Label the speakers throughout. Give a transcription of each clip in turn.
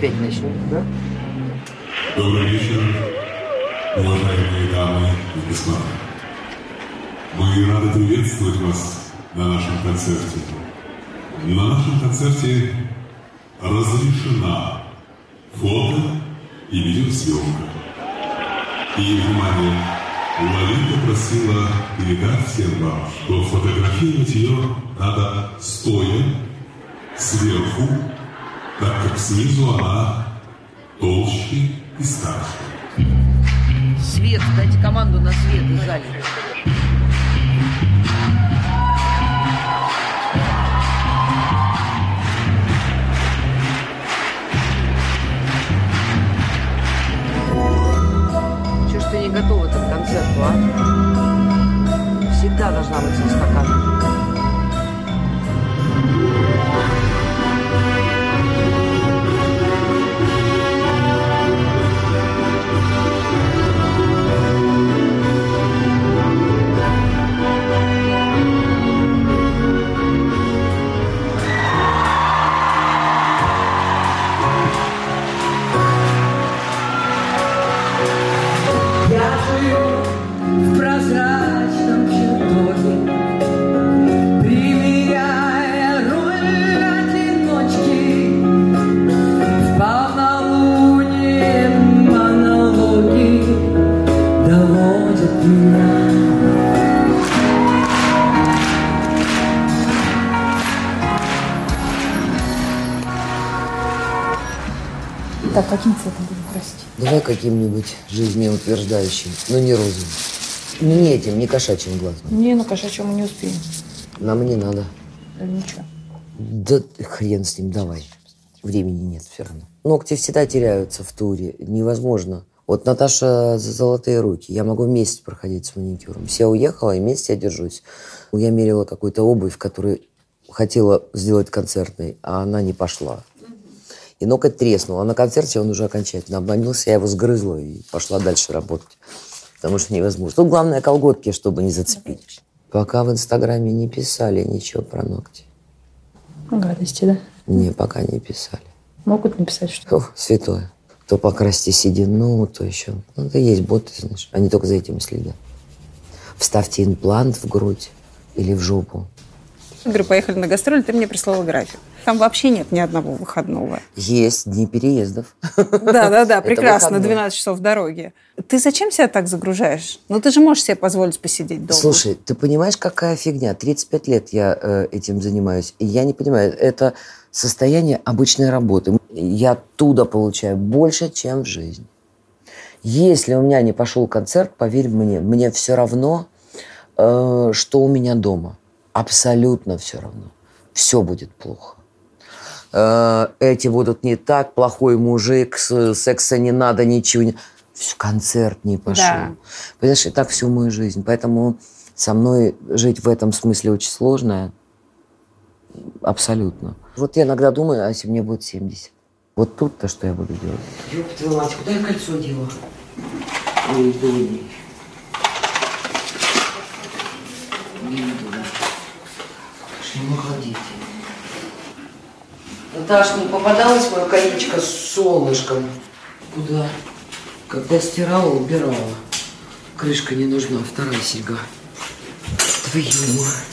Speaker 1: 4 минуты. Давай в 5 начнем, да?
Speaker 2: Добрый вечер, уважаемые дамы и господа. Мы рады приветствовать вас на нашем концерте. На нашем концерте разрешена фото и видеосъемка. И, внимание, Лолита просила передать всем вам, что фотографировать ее надо стоя, сверху, так как снизу она толще и старше.
Speaker 1: Свет, дайте команду на свет в зале. Каким-нибудь жизнеутверждающим, но не розовым. Не этим, не кошачьим глазом.
Speaker 3: Не, на кошачьем мы не успеем.
Speaker 1: Нам не надо.
Speaker 3: Или ничего.
Speaker 1: Да хрен с ним, давай. Времени нет все равно. Ногти всегда теряются в туре. Невозможно. Вот Наташа за золотые руки. Я могу месяц проходить с маникюром. Все уехала, и месяц я держусь. Я мерила какую-то обувь, которую хотела сделать концертной, а она не пошла. И ноготь треснул. А на концерте он уже окончательно обломился. Я его сгрызла и пошла дальше работать. Потому что невозможно. Тут главное колготки, чтобы не зацепить. Пока в Инстаграме не писали ничего про ногти.
Speaker 3: Гадости, да?
Speaker 1: Не, пока не писали.
Speaker 3: Могут написать, что...
Speaker 1: О, святое. То покрасьте седину, то еще. Ну, это есть боты, знаешь. Они только за этим следят. Вставьте имплант в грудь или в жопу.
Speaker 4: Говорю, поехали на гастроли, ты мне прислала график. Там вообще нет ни одного выходного.
Speaker 1: Есть дни переездов.
Speaker 4: Да-да-да, прекрасно,
Speaker 1: выходной.
Speaker 4: 12 часов дороги. Ты зачем себя так загружаешь? Ну, ты же можешь себе позволить посидеть дома.
Speaker 1: Слушай, ты понимаешь, какая фигня? 35 лет я э, этим занимаюсь. И я не понимаю, это состояние обычной работы. Я оттуда получаю больше, чем в жизни. Если у меня не пошел концерт, поверь мне, мне все равно, э, что у меня дома. Абсолютно все равно. Все будет плохо. Э, эти будут не так, плохой мужик, с- секса не надо, ничего не... Всё, концерт не пошел.
Speaker 4: Да.
Speaker 1: Понимаешь, и так всю мою жизнь. Поэтому со мной жить в этом смысле очень сложно. Абсолютно. Вот я иногда думаю, а если мне будет 70? Вот тут-то что я буду делать? Ёб твою мать, куда я кольцо дела? Ой, ой. Не выходите. Наташ, не попадалось мое колечко с солнышком? Куда? Когда стирала, убирала. Крышка не нужна, вторая серьга. Твою мать.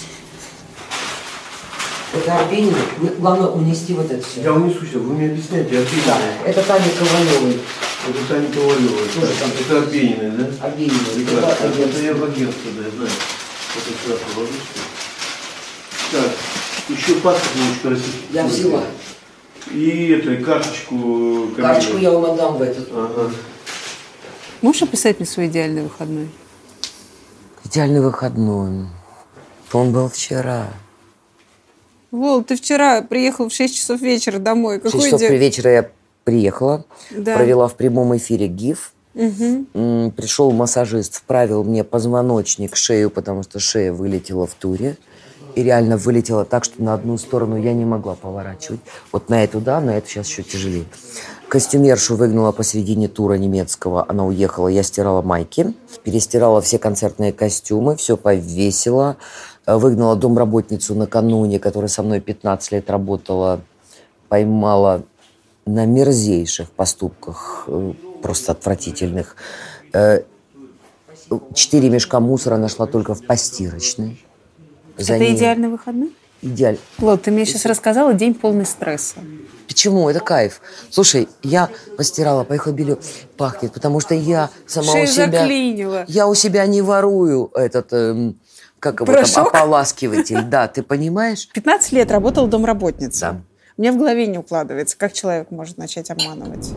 Speaker 1: Это Арбенина. Главное унести вот это все.
Speaker 5: Я унесу сейчас, вы мне объясняете, Арбенина.
Speaker 1: Да, это Таня Ковалевой.
Speaker 5: Это Таня Ковалева.
Speaker 1: Тоже там.
Speaker 5: Это Арбенина, да?
Speaker 1: Арбенина. Это
Speaker 5: Это
Speaker 1: агентство.
Speaker 5: я в агентстве, да, я знаю. Это сюда положу. что ли. Так, еще паспорт.
Speaker 1: Я взяла.
Speaker 5: И это, и карточку.
Speaker 1: Карточку
Speaker 5: Камилы.
Speaker 1: я вам отдам в этот.
Speaker 5: Ага.
Speaker 4: Можешь описать мне свой идеальный выходной?
Speaker 1: Идеальный выходной. Он был вчера.
Speaker 4: Вол, ты вчера приехал в 6 часов вечера домой.
Speaker 1: В 6
Speaker 4: Какой
Speaker 1: часов
Speaker 4: день?
Speaker 1: вечера я приехала,
Speaker 4: Да.
Speaker 1: провела в прямом эфире ГИФ. М, Пришел массажист, вправил мне позвоночник, шею, потому что шея вылетела в туре. И реально вылетела так, что на одну сторону я не могла поворачивать. Вот на эту да, на эту сейчас еще тяжелее. Костюмершу выгнала посередине тура немецкого. Она уехала, я стирала майки. Перестирала все концертные костюмы, все повесила. Э, Выгнала домработницу накануне, которая со мной 15 лет работала поймала на мерзейших поступках, э, просто отвратительных. Э, Четыре мешка мусора нашла только в постирочной. За
Speaker 4: Это
Speaker 1: ней-
Speaker 4: идеальный выходной?
Speaker 1: Идеаль.
Speaker 4: Вот, ты мне сейчас рассказала день полный стресса.
Speaker 1: Почему? Это кайф. Слушай, я постирала, поехала белье, пахнет, потому что я сама
Speaker 4: Шею
Speaker 1: у себя...
Speaker 4: заклинило.
Speaker 1: Я у себя не ворую этот, эм, как его там,
Speaker 4: Порошок?
Speaker 1: ополаскиватель. Да, ты понимаешь?
Speaker 4: 15 лет работала домработницей.
Speaker 1: Да.
Speaker 4: Мне в голове не укладывается, как человек может начать обманывать.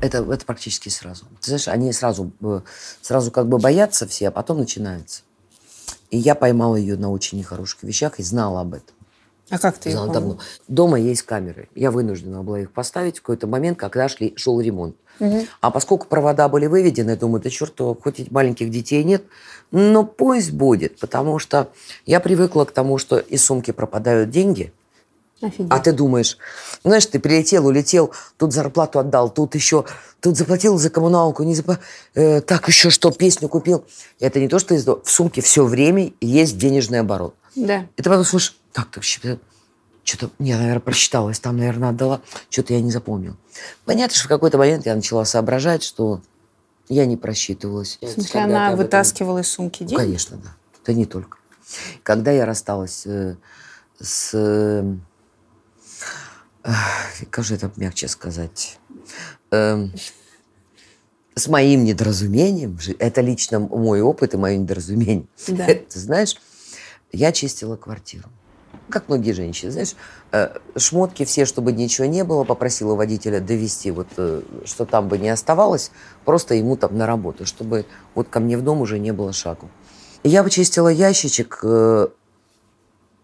Speaker 1: Это, это практически сразу. Ты знаешь, они сразу, э, сразу как бы боятся все, а потом начинается. И я поймала ее на очень нехороших вещах и знала об этом.
Speaker 4: А как ты
Speaker 1: Знала
Speaker 4: поняла?
Speaker 1: давно. Дома есть камеры. Я вынуждена была их поставить в какой-то момент, когда шли, шел ремонт. А поскольку провода были выведены, я думаю, да черт, хоть и маленьких детей нет, но пусть будет, потому что я привыкла к тому, что из сумки пропадают деньги,
Speaker 4: Офигеть.
Speaker 1: а ты думаешь, знаешь, ты прилетел, улетел, тут зарплату отдал, тут еще, тут заплатил за коммуналку, не запла- э, так еще что, песню купил. Это не то, что из в сумке все время есть денежный оборот.
Speaker 4: Да.
Speaker 1: И ты потом слушаешь, так, так, что-то, я, наверное, просчиталась, там, наверное, отдала, что-то я не запомнил. Понятно, что в какой-то момент я начала соображать, что я не просчитывалась.
Speaker 4: В смысле, она вытаскивала из сумки
Speaker 1: Ну,
Speaker 4: деньги?
Speaker 1: конечно, да. Да не только. Когда я рассталась э, с... как же это мягче сказать? Эм, с моим недоразумением, это лично мой опыт и мое недоразумение.
Speaker 4: Да.
Speaker 1: Ты знаешь, я чистила квартиру. Как многие женщины, знаешь, э, шмотки все, чтобы ничего не было, попросила водителя довести, вот, э, что там бы не оставалось, просто ему там на работу, чтобы вот ко мне в дом уже не было шагу. Я почистила ящичек. э,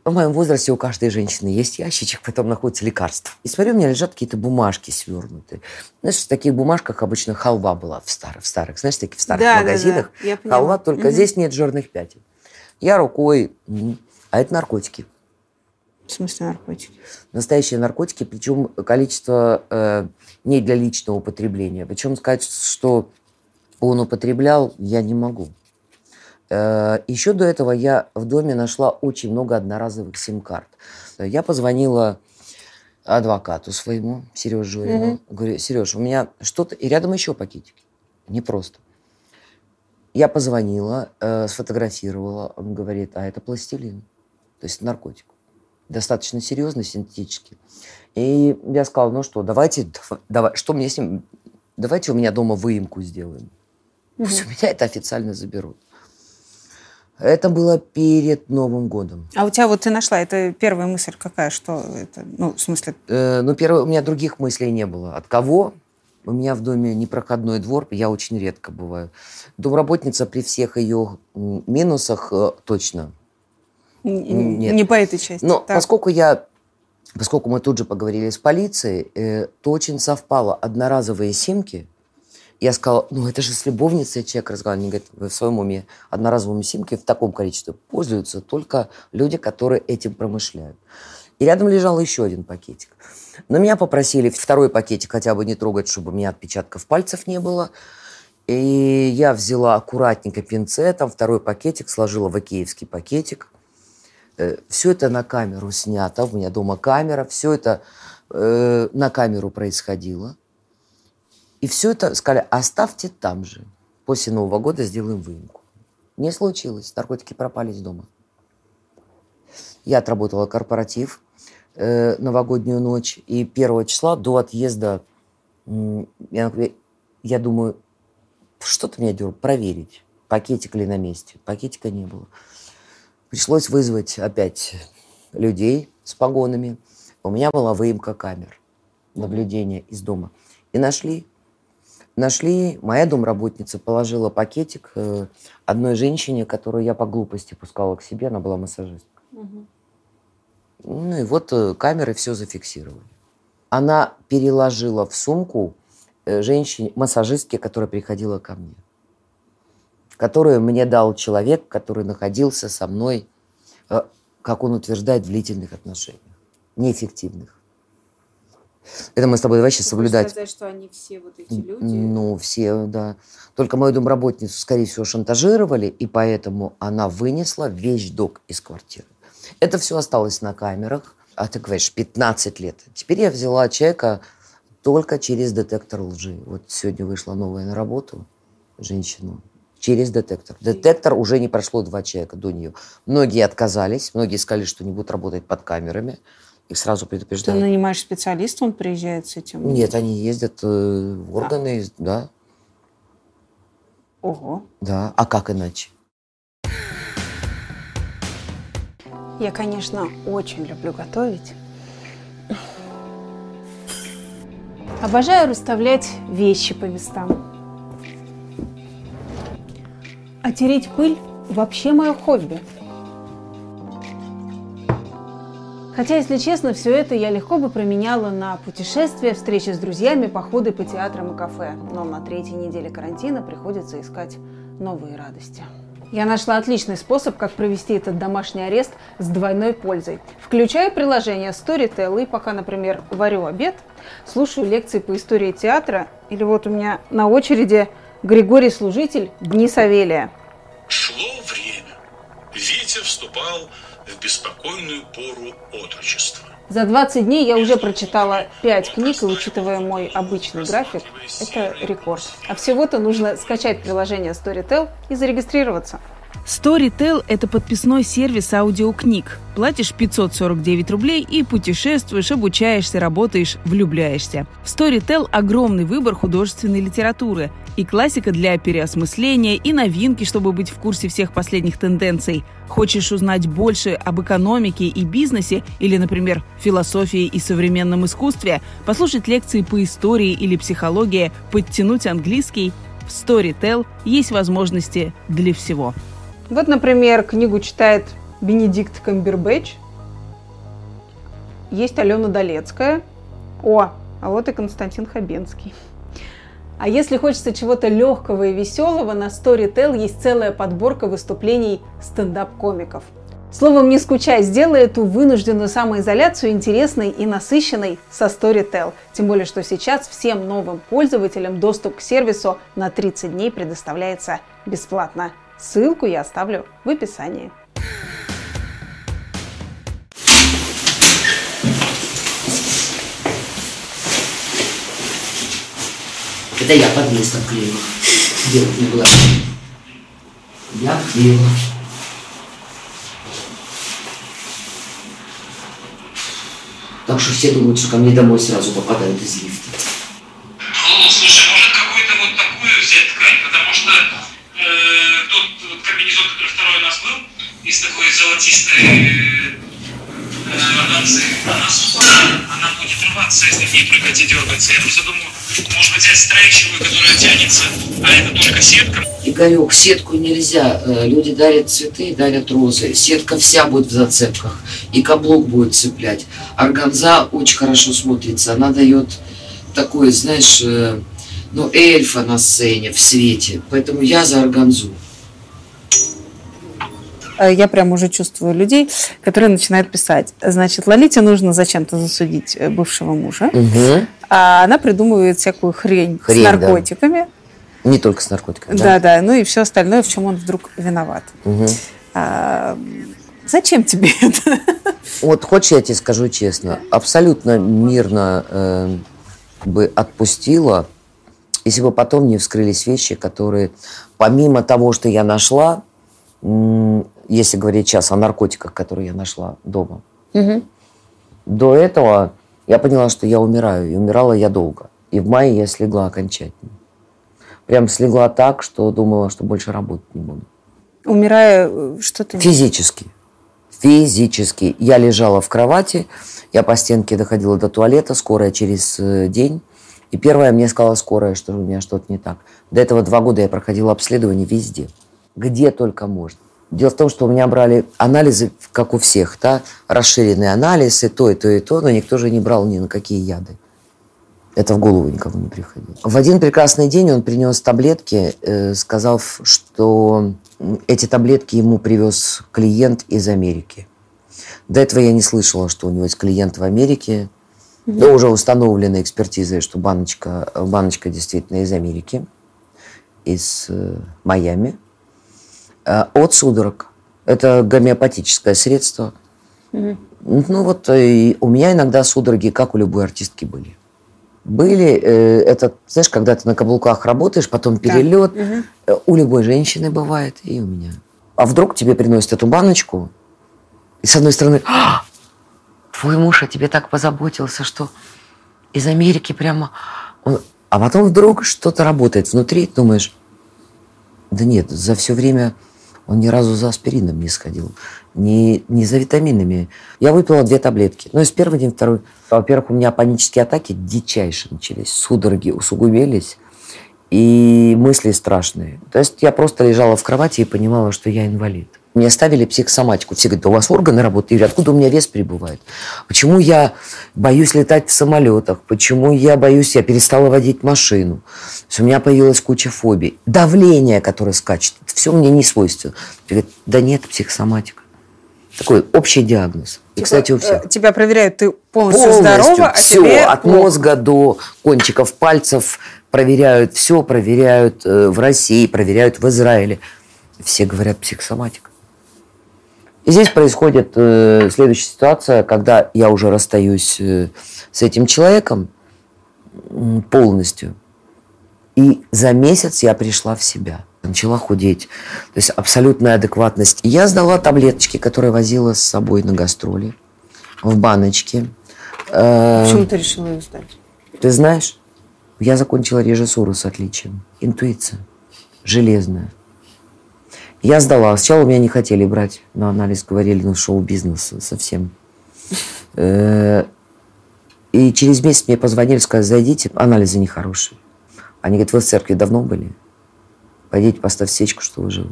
Speaker 1: В моем возрасте у каждой женщины есть ящичек, потом находится лекарство. И смотрю, у меня лежат какие-то бумажки свернутые. Знаешь, в таких бумажках обычно халва была в старых, в старых, знаешь, таких в старых
Speaker 4: Да, да, да,
Speaker 1: магазинах.
Speaker 4: я поняла.
Speaker 1: халва, только
Speaker 4: Мгм.
Speaker 1: здесь нет жирных пятен. Я рукой, а это наркотики.
Speaker 4: В смысле наркотики?
Speaker 1: Настоящие наркотики, причем количество э, не для личного употребления. Причем сказать, что он употреблял, я не могу. Э, еще до этого я в доме нашла очень много одноразовых сим-карт. Я позвонила адвокату своему, Сереже Журину. Говорю, Сереж, у меня что-то... И рядом еще пакетики. Не просто. Я позвонила, э, сфотографировала. Он говорит, а это пластилин. То есть наркотик. Достаточно серьезный, синтетический. И я сказала, ну что, давайте, дав- давай, что мне с ним... Давайте у меня дома выемку сделаем. Пусть у меня это официально заберут. Это было перед Новым годом.
Speaker 4: А у тебя вот ты нашла, это первая мысль какая, что это, ну, в смысле,
Speaker 1: Э, ну, первое, у меня других мыслей не было. От кого? У меня в доме непроходной двор, я очень редко бываю. Домработница при всех ее минусах э, точно.
Speaker 4: н-
Speaker 1: Нет.
Speaker 4: не по этой части.
Speaker 1: Но
Speaker 4: Так.
Speaker 1: поскольку я, поскольку мы тут же поговорили с полицией, э, то очень совпало одноразовые симки. Я сказала, ну это же с любовницей человек разговаривал. Они говорят, в своем уме одноразовыми симки в таком количестве пользуются только люди, которые этим промышляют. И рядом лежал еще один пакетик. Но меня попросили второй пакетик хотя бы не трогать, чтобы у меня отпечатков пальцев не было. И я взяла аккуратненько пинцетом второй пакетик, сложила в икеевский пакетик. Все это на камеру снято. У меня дома камера. Все это э, на камеру происходило. И все это сказали, оставьте там же. После Нового года сделаем выемку. Не случилось. Наркотики пропали из дома. Я отработала корпоратив э, новогоднюю ночь. И первого числа до отъезда я, я думаю, что-то меня дернуло, проверить, пакетик ли на месте. Пакетика не было. Пришлось вызвать опять людей с погонами. У меня была выемка камер наблюдения из дома. И нашли. Нашли, моя домработница положила пакетик э, одной женщине, которую я по глупости пускала к себе, она была массажистка. Ну и вот э, камеры все зафиксировали. Она переложила в сумку э, женщине, массажистке, которая приходила ко мне, которую мне дал человек, который находился со мной, как он утверждает, в длительных отношениях, неэффективных. Это мы с тобой давай сейчас соблюдать.
Speaker 4: сказать, что они все вот эти
Speaker 1: Ну, все, да. Только мою домработницу, скорее всего, шантажировали, и поэтому она вынесла вещь док из квартиры. Это все осталось на камерах. А ты говоришь, 15 лет. Теперь я взяла человека только через детектор лжи. Вот сегодня вышла новая на работу женщину. Через детектор. Детектор уже не прошло два человека до нее. Многие отказались, многие сказали, что не будут работать под камерами. Их сразу
Speaker 4: Ты
Speaker 1: предупреждают.
Speaker 4: нанимаешь специалиста, он приезжает с этим?
Speaker 1: Нет, они ездят э, в органы, да,
Speaker 4: Ого.
Speaker 1: да. А как иначе?
Speaker 4: Я, конечно, очень люблю готовить. Обожаю расставлять вещи по местам. А тереть пыль вообще мое хобби. Хотя, если честно, все это я легко бы променяла на путешествия, встречи с друзьями, походы по театрам и кафе. Но на третьей неделе карантина приходится искать новые радости. Я нашла отличный способ, как провести этот домашний арест с двойной пользой. Включаю приложение Storytel и пока, например, варю обед, слушаю лекции по истории театра, или вот у меня на очереди Григорий Служитель «Дни Савелия».
Speaker 6: Шло время. Витя вступал в беспокойную пору отрочества.
Speaker 4: За 20 дней я уже прочитала 5 книг, и учитывая мой обычный график, это рекорд. А всего-то нужно скачать приложение Storytel и зарегистрироваться.
Speaker 7: Storytel – это подписной сервис аудиокниг. Платишь 549 рублей и путешествуешь, обучаешься, работаешь, влюбляешься. В Storytel огромный выбор художественной литературы. И классика для переосмысления, и новинки, чтобы быть в курсе всех последних тенденций. Хочешь узнать больше об экономике и бизнесе, или, например, философии и современном искусстве, послушать лекции по истории или психологии, подтянуть английский – в Storytel есть возможности для всего.
Speaker 4: Вот, например, книгу читает Бенедикт Камбербэтч. Есть Алена Долецкая. О, а вот и Константин Хабенский. А если хочется чего-то легкого и веселого, на Storytel есть целая подборка выступлений стендап-комиков. Словом, не скучай, сделай эту вынужденную самоизоляцию интересной и насыщенной со Storytel. Тем более, что сейчас всем новым пользователям доступ к сервису на 30 дней предоставляется бесплатно. Ссылку я оставлю в описании.
Speaker 1: Это я подъезд обклеила. Делать не было. Я обклеила. Так что все думают, что ко мне домой сразу попадают из лифта.
Speaker 6: Такой золотистой э, органзы, она сухая, она будет рваться, если в ней прыгать и дергаться. Я просто думаю, быть, взять стрейчевую, которая тянется, а это только сетка.
Speaker 1: Игорек, сетку нельзя. Э, Люди дарят цветы, дарят розы. Сетка вся будет в зацепках. И каблук будет цеплять. Органза очень хорошо смотрится. Она дает такой, знаешь, э, ну, эльфа на сцене, в свете. Поэтому я за органзу.
Speaker 4: Э, Я прям уже чувствую людей, которые начинают писать. Значит, Лолите нужно зачем-то засудить э, бывшего мужа, а она придумывает всякую хрень,
Speaker 1: Хрень,
Speaker 4: с
Speaker 1: да.
Speaker 4: наркотиками.
Speaker 1: Не только с наркотиками.
Speaker 4: Да, да, ну и все остальное, в чем он вдруг виноват.
Speaker 1: Мгм.
Speaker 4: А, зачем тебе это?
Speaker 1: Вот хочешь, я тебе скажу честно, абсолютно мирно э, бы отпустила, если бы потом не вскрылись вещи, которые, помимо того, что я нашла, если говорить сейчас о наркотиках, которые я нашла дома, до этого я поняла, что я умираю, и умирала я долго. И в мае я слегла окончательно. Прям слегла так, что думала, что больше работать не буду.
Speaker 4: Умирая, э, что ты...
Speaker 1: Физически. Физически. Я лежала в кровати, я по стенке доходила до туалета, скорая через э, день. И первое мне сказала скорая, что у меня что-то не так. До этого два года я проходила обследование везде. Где только можно. Дело в том, что у меня брали анализы, как у всех, да, расширенный анализ, и то, и то, и то, но никто же не брал ни на какие яды. Это в голову никому не приходило. В один прекрасный день он принес таблетки, э, сказав, что эти таблетки ему привез клиент из Америки. До этого я не слышала, что у него есть клиент в Америке. Но уже установлена экспертизой, что баночка, баночка действительно из Америки, из э, Майами. Э, от судорог. Это гомеопатическое средство. Ну вот э, и у меня иногда судороги, как у любой артистки, были. Были, э, это, знаешь, когда ты на каблуках работаешь, потом перелет. Э, У любой женщины бывает, и у меня. А вдруг тебе приносят эту баночку, и с одной стороны, «А, твой муж о тебе так позаботился, что из Америки прямо... он-» А потом вдруг что-то работает внутри, думаешь, да нет, за все время он ни разу за аспирином не сходил, ни, ни за витаминами. Я выпила две таблетки. Ну, из первый день, второй. Во-первых, у меня панические атаки дичайшие начались, судороги усугубились, и мысли страшные. То есть я просто лежала в кровати и понимала, что я инвалид. Мне ставили психосоматику. Все говорят, да у вас органы работают. Я говорю, откуда у меня вес прибывает? Почему я боюсь летать в самолетах? Почему я боюсь, я перестала водить машину? То есть у меня появилась куча фобий. Давление, которое скачет. Это все мне не свойственно. Я говорю, да нет, психосоматика. Такой общий диагноз. И, кстати, у всех.
Speaker 4: Э, Тебя проверяют, ты полностью,
Speaker 1: Полностью
Speaker 4: здорова, а
Speaker 1: все,
Speaker 4: тебе
Speaker 1: от мозга до кончиков пальцев проверяют все, проверяют э, в России, проверяют в Израиле. Все говорят психосоматика. И здесь происходит э, следующая ситуация, когда я уже расстаюсь э, с этим человеком м, полностью, и за месяц я пришла в себя. Начала худеть. То есть абсолютная адекватность. И Я сдала таблеточки, которые возила с собой на гастроли в баночке. Э,
Speaker 4: Почему ты решила их сдать?
Speaker 1: Ты знаешь, я закончила режиссуру с отличием. Интуиция. Железная. Я сдала. Сначала меня не хотели брать на анализ, говорили, ну, шоу-бизнес совсем. Э, И через месяц мне позвонили, сказали, зайдите, анализы нехорошие. Они говорят, вы в церкви давно были? Пойдите, поставь свечку, что вы живы.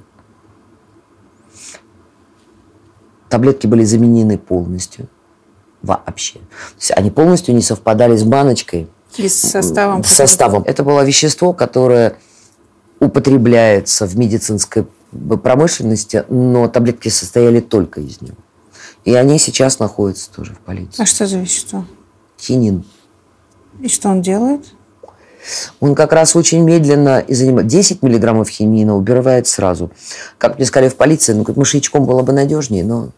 Speaker 1: Таблетки были заменены полностью. Вообще. То есть они полностью не совпадали с баночкой.
Speaker 4: И с составом?
Speaker 1: С составом. Это было вещество, которое употребляется в медицинской промышленности, но таблетки состояли только из него. И они сейчас находятся тоже в полиции.
Speaker 4: А что за вещество?
Speaker 1: Хинин.
Speaker 4: И что он делает?
Speaker 1: Он как раз очень медленно и занимает 10 миллиграммов хинина, убирает сразу. Как мне сказали в полиции, ну, как мышьячком было бы надежнее, но...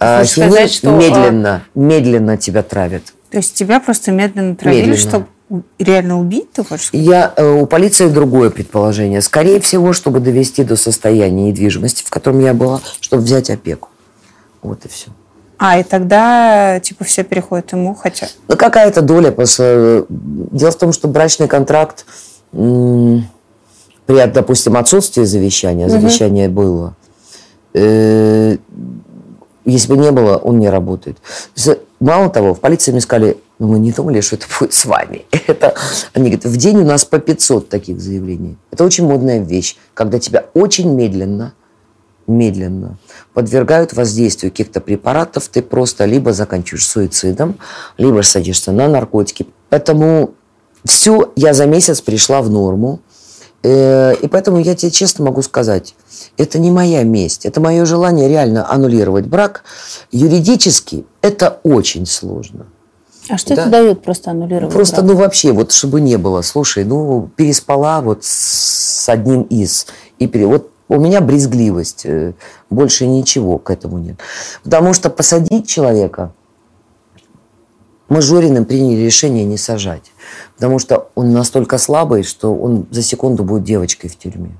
Speaker 1: А,
Speaker 4: Хочешь
Speaker 1: хинин
Speaker 4: сказать, что, а,
Speaker 1: медленно, медленно тебя травит.
Speaker 4: То есть тебя просто медленно травили,
Speaker 1: Медленно.
Speaker 4: чтобы реально убить, ты хочешь сказать?
Speaker 1: Я, э, у полиции другое предположение. Скорее всего, чтобы довести до состояния недвижимости, в котором я была, чтобы взять опеку. Вот и все.
Speaker 4: А, и тогда, типа, все переходят ему, хотя...
Speaker 1: Ну, какая-то доля. потому что, Дело в том, что брачный контракт при, допустим, отсутствии завещания, завещание было, э, если бы не было, он не работает. Мало того, в полиции мне сказали, ну, мы не думали, что это будет с вами. Это, они говорят, в день у нас по 500 таких заявлений. Это очень модная вещь, когда тебя очень медленно, медленно подвергают воздействию каких-то препаратов, ты просто либо заканчиваешь суицидом, либо садишься на наркотики. Поэтому все, я за месяц пришла в норму. Э, И поэтому я тебе честно могу сказать, это не моя месть, это мое желание реально аннулировать брак. Юридически это очень сложно.
Speaker 4: А что
Speaker 1: Да.
Speaker 4: это дает просто аннулировать?
Speaker 1: Просто,
Speaker 4: брак?
Speaker 1: ну вообще, вот чтобы не было, слушай, ну переспала вот с одним из, и пере... вот у меня брезгливость, э, больше ничего к этому нет. Потому что посадить человека, мы с Жориным приняли решение не сажать, потому что он настолько слабый, что он за секунду будет девочкой в тюрьме.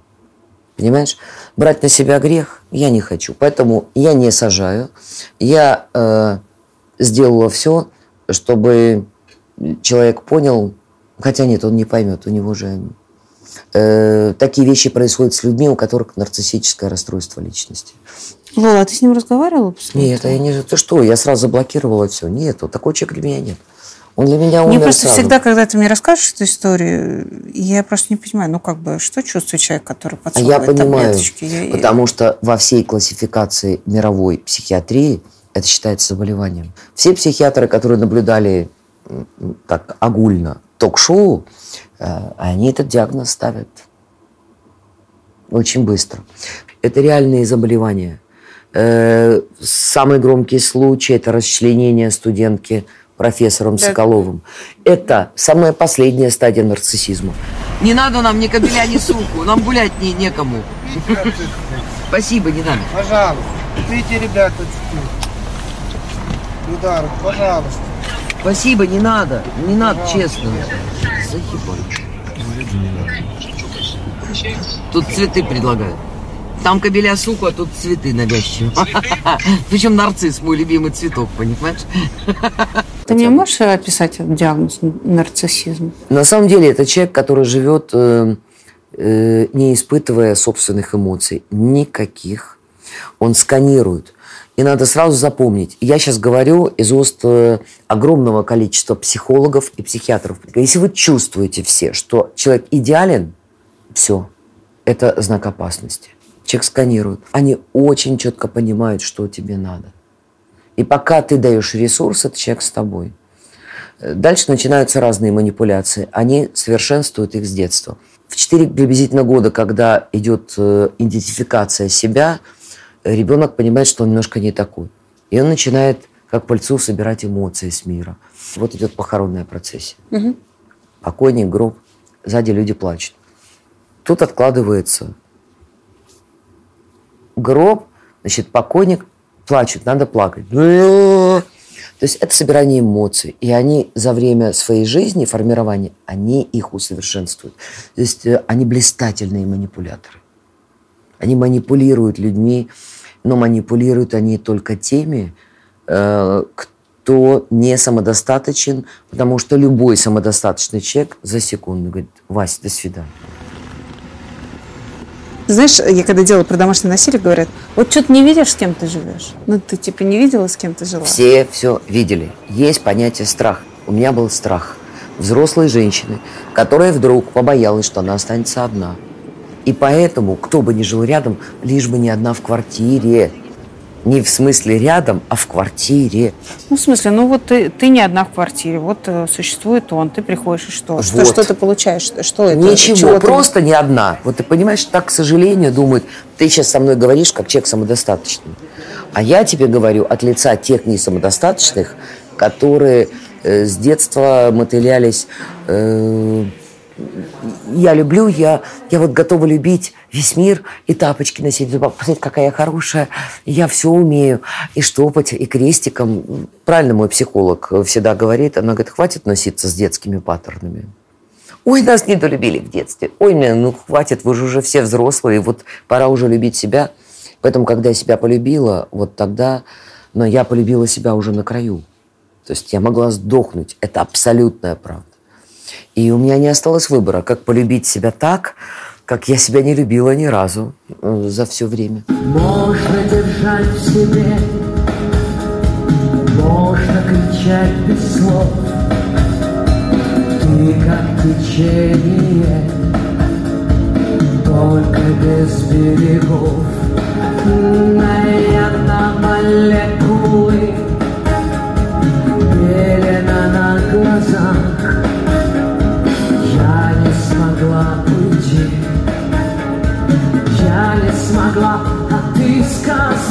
Speaker 1: Понимаешь? Брать на себя грех я не хочу. Поэтому я не сажаю. Я э, сделала все, чтобы человек понял, хотя нет, он не поймет, у него же э, такие вещи происходят с людьми, у которых нарциссическое расстройство личности.
Speaker 4: Лола, а ты с ним разговаривала после
Speaker 1: Нет,
Speaker 4: этого?
Speaker 1: я не... Ты что, я сразу заблокировала все. Нет, вот такого человека для меня нет. Он для меня
Speaker 4: Мне
Speaker 1: умер
Speaker 4: просто
Speaker 1: сразу.
Speaker 4: всегда, когда ты мне расскажешь эту историю, я просто не понимаю, ну как бы, что чувствует человек, который
Speaker 1: А
Speaker 4: подсовывает
Speaker 1: я понимаю,
Speaker 4: таблеточки? Я-
Speaker 1: потому что во всей классификации мировой психиатрии это считается заболеванием. Все психиатры, которые наблюдали так огульно ток-шоу, э, они этот диагноз ставят очень быстро. Это реальные заболевания. Э, Самый громкий случай – это расчленение студентки профессором Соколовым. Это самая последняя стадия нарциссизма. Не надо нам ни кабеля, ни сумку. Нам гулять не, некому. Спасибо, не надо.
Speaker 8: Пожалуйста, купите, ребята, чуть-чуть. Ильдар, пожалуйста.
Speaker 1: Спасибо, не надо. Не надо, честно. Захибай. Тут цветы предлагают. Там кабеля суку, а тут цветы навязчивые. Причем нарцисс, мой любимый цветок, понимаешь?
Speaker 4: Ты не можешь описать диагноз нарциссизм?
Speaker 1: На самом деле это человек, который живет, э, э, не испытывая собственных эмоций. Никаких. Он сканирует. И надо сразу запомнить. Я сейчас говорю из уст э, огромного количества психологов и психиатров. Если вы чувствуете все, что человек идеален, все, это знак опасности. Человек сканирует. Они очень четко понимают, что тебе надо. И пока ты даешь ресурс, этот человек с тобой. Дальше начинаются разные манипуляции. Они совершенствуют их с детства. В 4 приблизительно года, когда идет э, идентификация себя, ребенок понимает, что он немножко не такой. И он начинает, как пыльцу, собирать эмоции с мира. Вот идет похоронная процессия.
Speaker 4: Мгм.
Speaker 1: Покойник, гроб, сзади люди плачут. Тут откладывается гроб, значит, покойник, плачут, надо плакать. То есть это собирание эмоций. И они за время своей жизни, формирования, они их усовершенствуют. То есть э, они блистательные манипуляторы. Они манипулируют людьми, но манипулируют они только теми, э, кто не самодостаточен, потому что любой самодостаточный человек за секунду говорит, Вася, до свидания.
Speaker 4: Знаешь, я когда делала про домашнее насилие, говорят, вот что ты не видишь, с кем ты живешь? Ну, ты типа не видела, с кем ты жила?
Speaker 1: Все все видели. Есть понятие страх. У меня был страх взрослой женщины, которая вдруг побоялась, что она останется одна. И поэтому, кто бы ни жил рядом, лишь бы не одна в квартире. Не в смысле рядом, а в квартире.
Speaker 4: Ну, в смысле, ну вот ты, ты не одна в квартире, вот э, существует он, ты приходишь и что? Что,
Speaker 1: Вот.
Speaker 4: что ты получаешь? Что- Что это?
Speaker 1: Ничего,
Speaker 4: Чего ты-
Speaker 1: просто не одна. Вот ты понимаешь, так, к сожалению, думают, ты сейчас со мной говоришь, как человек самодостаточный. А я тебе говорю от лица тех несамодостаточных, которые э, с детства мотылялись. э, я люблю, я, я вот готова любить весь мир и тапочки носить. Посмотрите, какая я хорошая. Я все умею. И штопать, и крестиком. Правильно мой психолог всегда говорит. Она говорит, хватит носиться с детскими паттернами. Ой, нас недолюбили в детстве. Ой, мне, ну хватит, вы же уже все взрослые, вот пора уже любить себя. Поэтому, когда я себя полюбила, вот тогда, но я полюбила себя уже на краю. То есть я могла сдохнуть. Это абсолютная правда. И у меня не осталось выбора, как полюбить себя так, как я себя не любила ни разу э, за все время.
Speaker 9: Можно держать в себе, можно кричать без слов. Ты как течение, только без берегов. Я на молекулы, белена на глазах. Я не смогла, а ты сказал,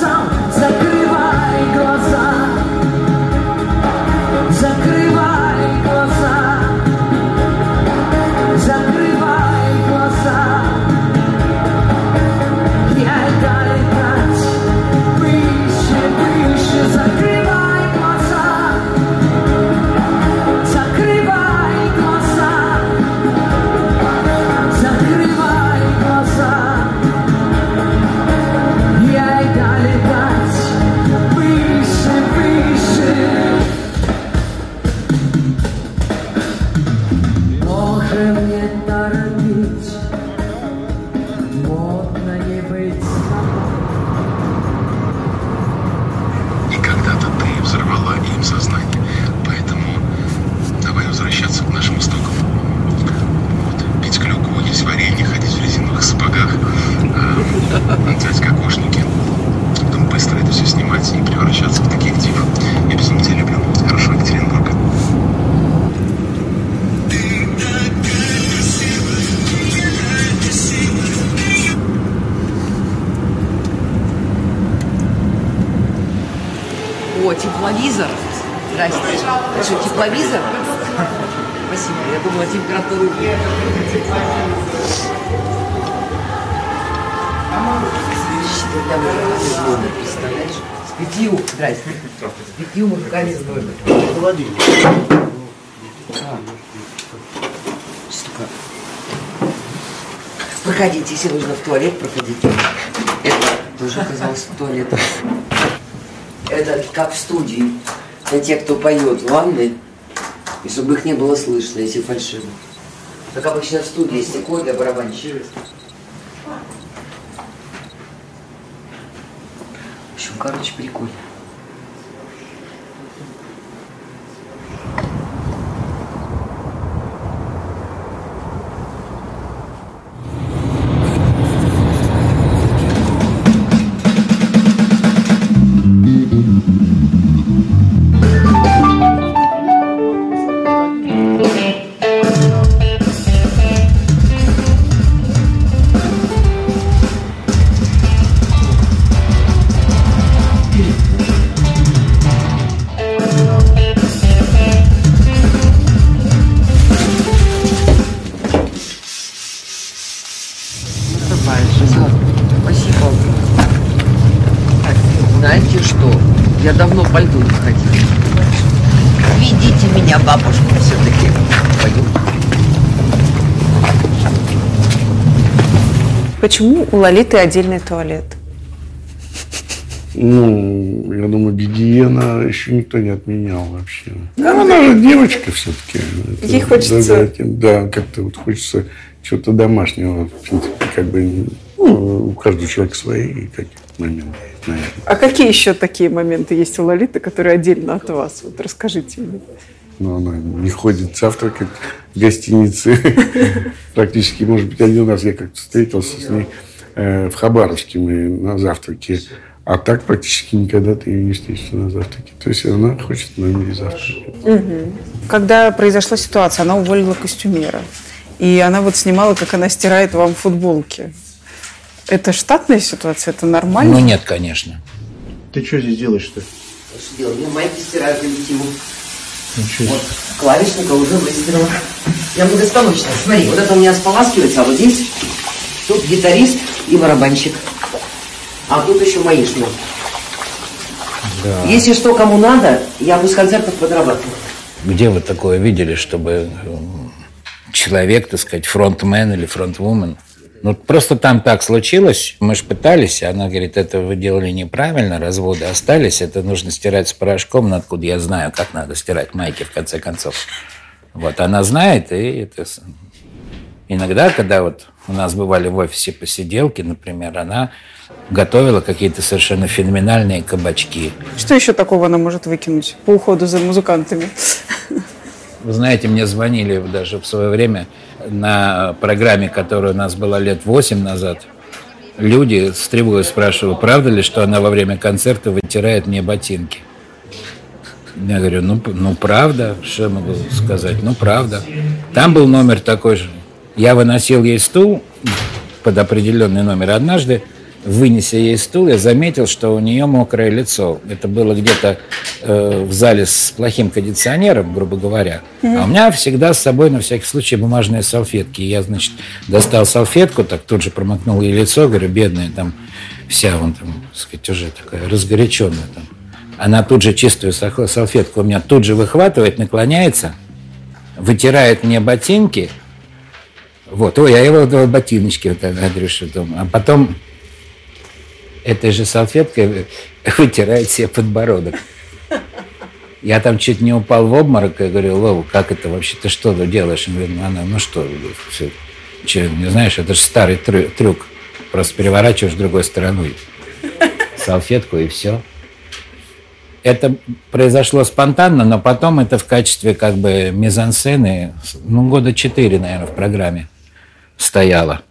Speaker 1: Питью музыкалист
Speaker 5: Холодильник.
Speaker 1: Проходите, если нужно в туалет, проходите. Это тоже оказалось туалет. Это как в студии. Для тех, кто поет в ванной, и чтобы их не было слышно, если фальшиво. Как обычно в студии стекло для барабанщика. В общем, короче, прикольно.
Speaker 4: Почему у Лолиты отдельный туалет?
Speaker 8: Ну, я думаю, гигиена еще никто не отменял вообще. Ну, она же девочка все-таки.
Speaker 4: Ей хочется-
Speaker 8: Да, как-то вот хочется чего-то домашнего. В принципе, как бы ну, у каждого человека свои какие-то моменты, наверное.
Speaker 4: А какие еще такие моменты есть у Лолиты, которые отдельно от вас? Вот расскажите мне.
Speaker 8: Но она не ходит завтракать в гостинице. Практически, может быть, один раз я как-то встретился с ней э, в Хабаровске мы на завтраке. А так практически никогда ты ее не встретишь на завтраке. То есть она хочет в номере завтракать.
Speaker 4: Когда произошла ситуация, она уволила костюмера. И она вот снимала, как она стирает вам футболки. Это штатная ситуация? Это нормально?
Speaker 10: Ну нет, конечно.
Speaker 5: Ты что здесь делаешь-то?
Speaker 1: Что делать? Я майки стираю для Тиму.
Speaker 5: Ничего
Speaker 1: Вот, клавишника уже выстирала. Я многостаночная. Смотри, вот это у меня споласкивается, а вот здесь тут гитарист и барабанщик. А тут еще мои шнурки. Если что кому надо, я без концертов подрабатываю.
Speaker 10: Где вы такое видели, чтобы м, человек, так сказать, фронтмен или фронтвумен, ну, просто там так случилось, мы же пытались, она говорит, это вы делали неправильно, разводы остались, это нужно стирать с порошком, ну, откуда я знаю, как надо стирать майки, в конце концов. Вот, она знает, и это... Иногда, когда вот у нас бывали в офисе посиделки, например, она готовила какие-то совершенно феноменальные кабачки.
Speaker 4: Что еще такого она может выкинуть по уходу за музыкантами?
Speaker 10: Вы знаете, мне звонили даже в свое время на программе, которая у нас была лет восемь назад. Люди с тревогой спрашивали, правда ли, что она во время концерта вытирает мне ботинки. Я говорю, ну, ну правда, что я могу сказать, ну правда. Там был номер такой же. Я выносил ей стул под определенный номер. Однажды, вынеся ей стул, я заметил, что у нее мокрое лицо. Это было где-то э, в зале с плохим кондиционером, грубо говоря. А у меня всегда с собой на всякий случай бумажные салфетки. Я, значит, достал салфетку, так тут же промокнул ей лицо, говорю, бедная, там вся вон там, так сказать, уже такая разгоряченная там. Она тут же чистую салфетку у меня тут же выхватывает, наклоняется, вытирает мне ботинки. Вот, ой, я его ботиночки, вот Андрюша, там. А потом этой же салфеткой вытирает себе подбородок. Я там чуть не упал в обморок, и говорю, Вова, как это вообще, ты что тут делаешь? Он говорит, ну, она, ну что, все, че, не знаешь, это же старый трю- трюк. Просто переворачиваешь другой стороной салфетку и все. Это произошло спонтанно, но потом это в качестве как бы мизансцены, ну, года четыре, наверное, в программе стояло.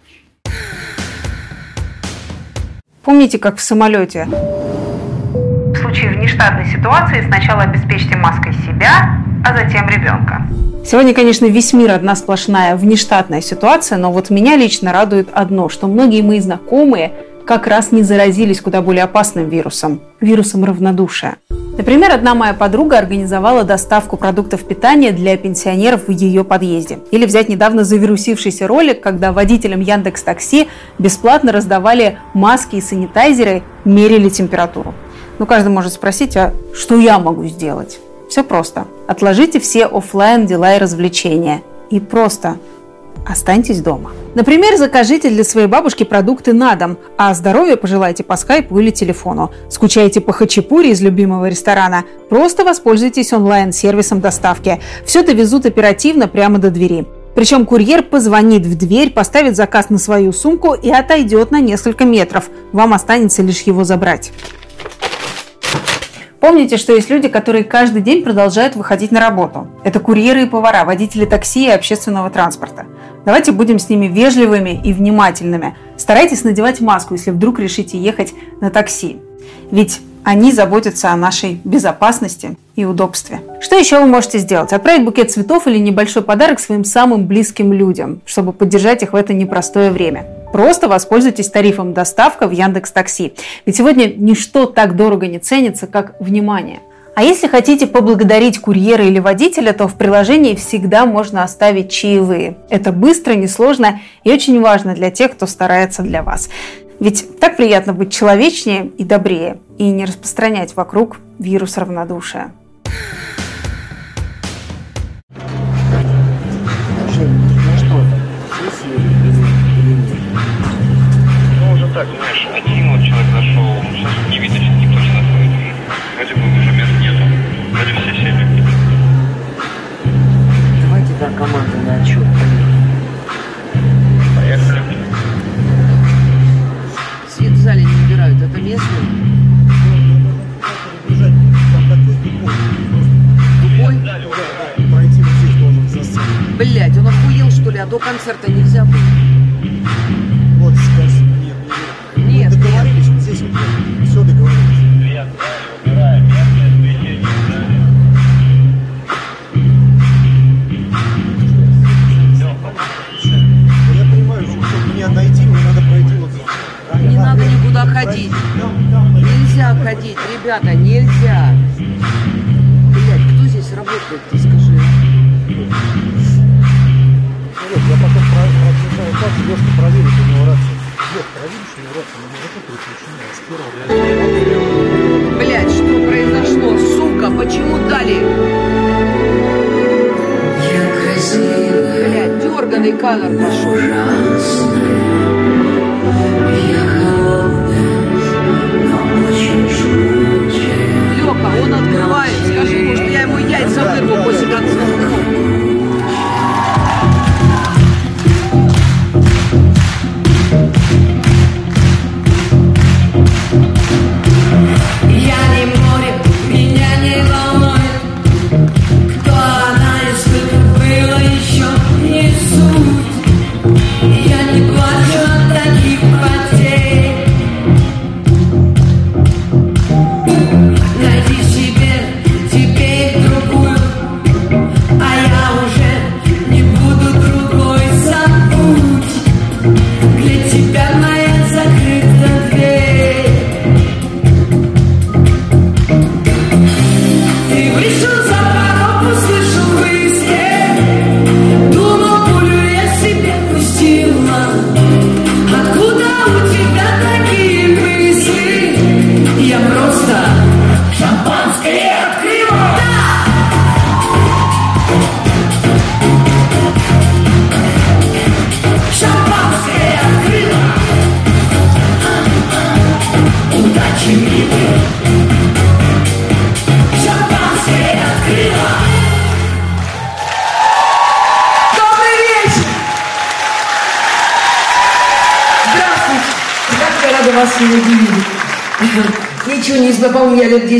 Speaker 4: Помните, как в самолете?
Speaker 11: В случае внештатной ситуации сначала обеспечьте маской себя, а затем ребенка.
Speaker 4: Сегодня, конечно, весь мир одна сплошная внештатная ситуация, но вот меня лично радует одно, что многие мои знакомые как раз не заразились куда более опасным вирусом – вирусом равнодушия. Например, одна моя подруга организовала доставку продуктов питания для пенсионеров в ее подъезде. Или взять недавно завирусившийся ролик, когда водителям Яндекс Такси бесплатно раздавали маски и санитайзеры, мерили температуру. Ну, каждый может спросить, а что я могу сделать? Все просто. Отложите все оффлайн дела и развлечения. И просто останьтесь дома. Например, закажите для своей бабушки продукты на дом, а здоровья пожелайте по скайпу или телефону. Скучаете по хачапури из любимого ресторана? Просто воспользуйтесь онлайн-сервисом доставки. Все это везут оперативно прямо до двери. Причем курьер позвонит в дверь, поставит заказ на свою сумку и отойдет на несколько метров. Вам останется лишь его забрать. Помните, что есть люди, которые каждый день продолжают выходить на работу. Это курьеры и повара, водители такси и общественного транспорта. Давайте будем с ними вежливыми и внимательными. Старайтесь надевать маску, если вдруг решите ехать на такси. Ведь они заботятся о нашей безопасности и удобстве. Что еще вы можете сделать? Отправить букет цветов или небольшой подарок своим самым близким людям, чтобы поддержать их в это непростое время. Просто воспользуйтесь тарифом доставка в Яндекс Такси. Ведь сегодня ничто так дорого не ценится, как внимание. А если хотите поблагодарить курьера или водителя, то в приложении всегда можно оставить чаевые. Это быстро, несложно и очень важно для тех, кто старается для вас. Ведь так приятно быть человечнее и добрее, и не распространять вокруг вирус равнодушия.
Speaker 12: Поехали.
Speaker 1: Свет в зале не убирают, это местные? Тупой? Блять, он охуел что ли, а до концерта нельзя было? Ходить, ребята, нельзя. Блять, кто здесь работает, ты скажи.
Speaker 13: Серег, я потом про- пробежал так, Лешка проверит у него рацию. Лех, проверишь у него рацию, на него переключение с первого
Speaker 1: Блять, что произошло? Сука, почему дали? Блять, дерганый кадр пошел. Лёка, он открывает. Скажи ему, что я ему яйца вырву после концерта.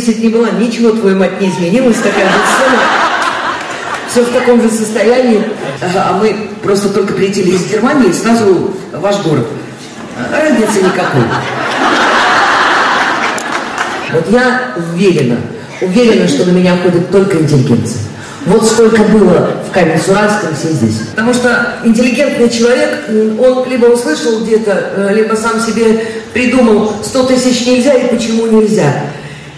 Speaker 9: 30 не
Speaker 1: была, ничего твоя мать не изменилась, такая же сцена. Все в таком же состоянии. А мы просто только прилетели из Германии, сразу ваш город. А разницы никакой. Вот я уверена, уверена, что на меня ходит только интеллигенция. Вот сколько было в Камень-Суранском, все здесь. Потому что интеллигентный человек, он либо услышал где-то, э, либо сам себе придумал, 100 тысяч нельзя и почему нельзя.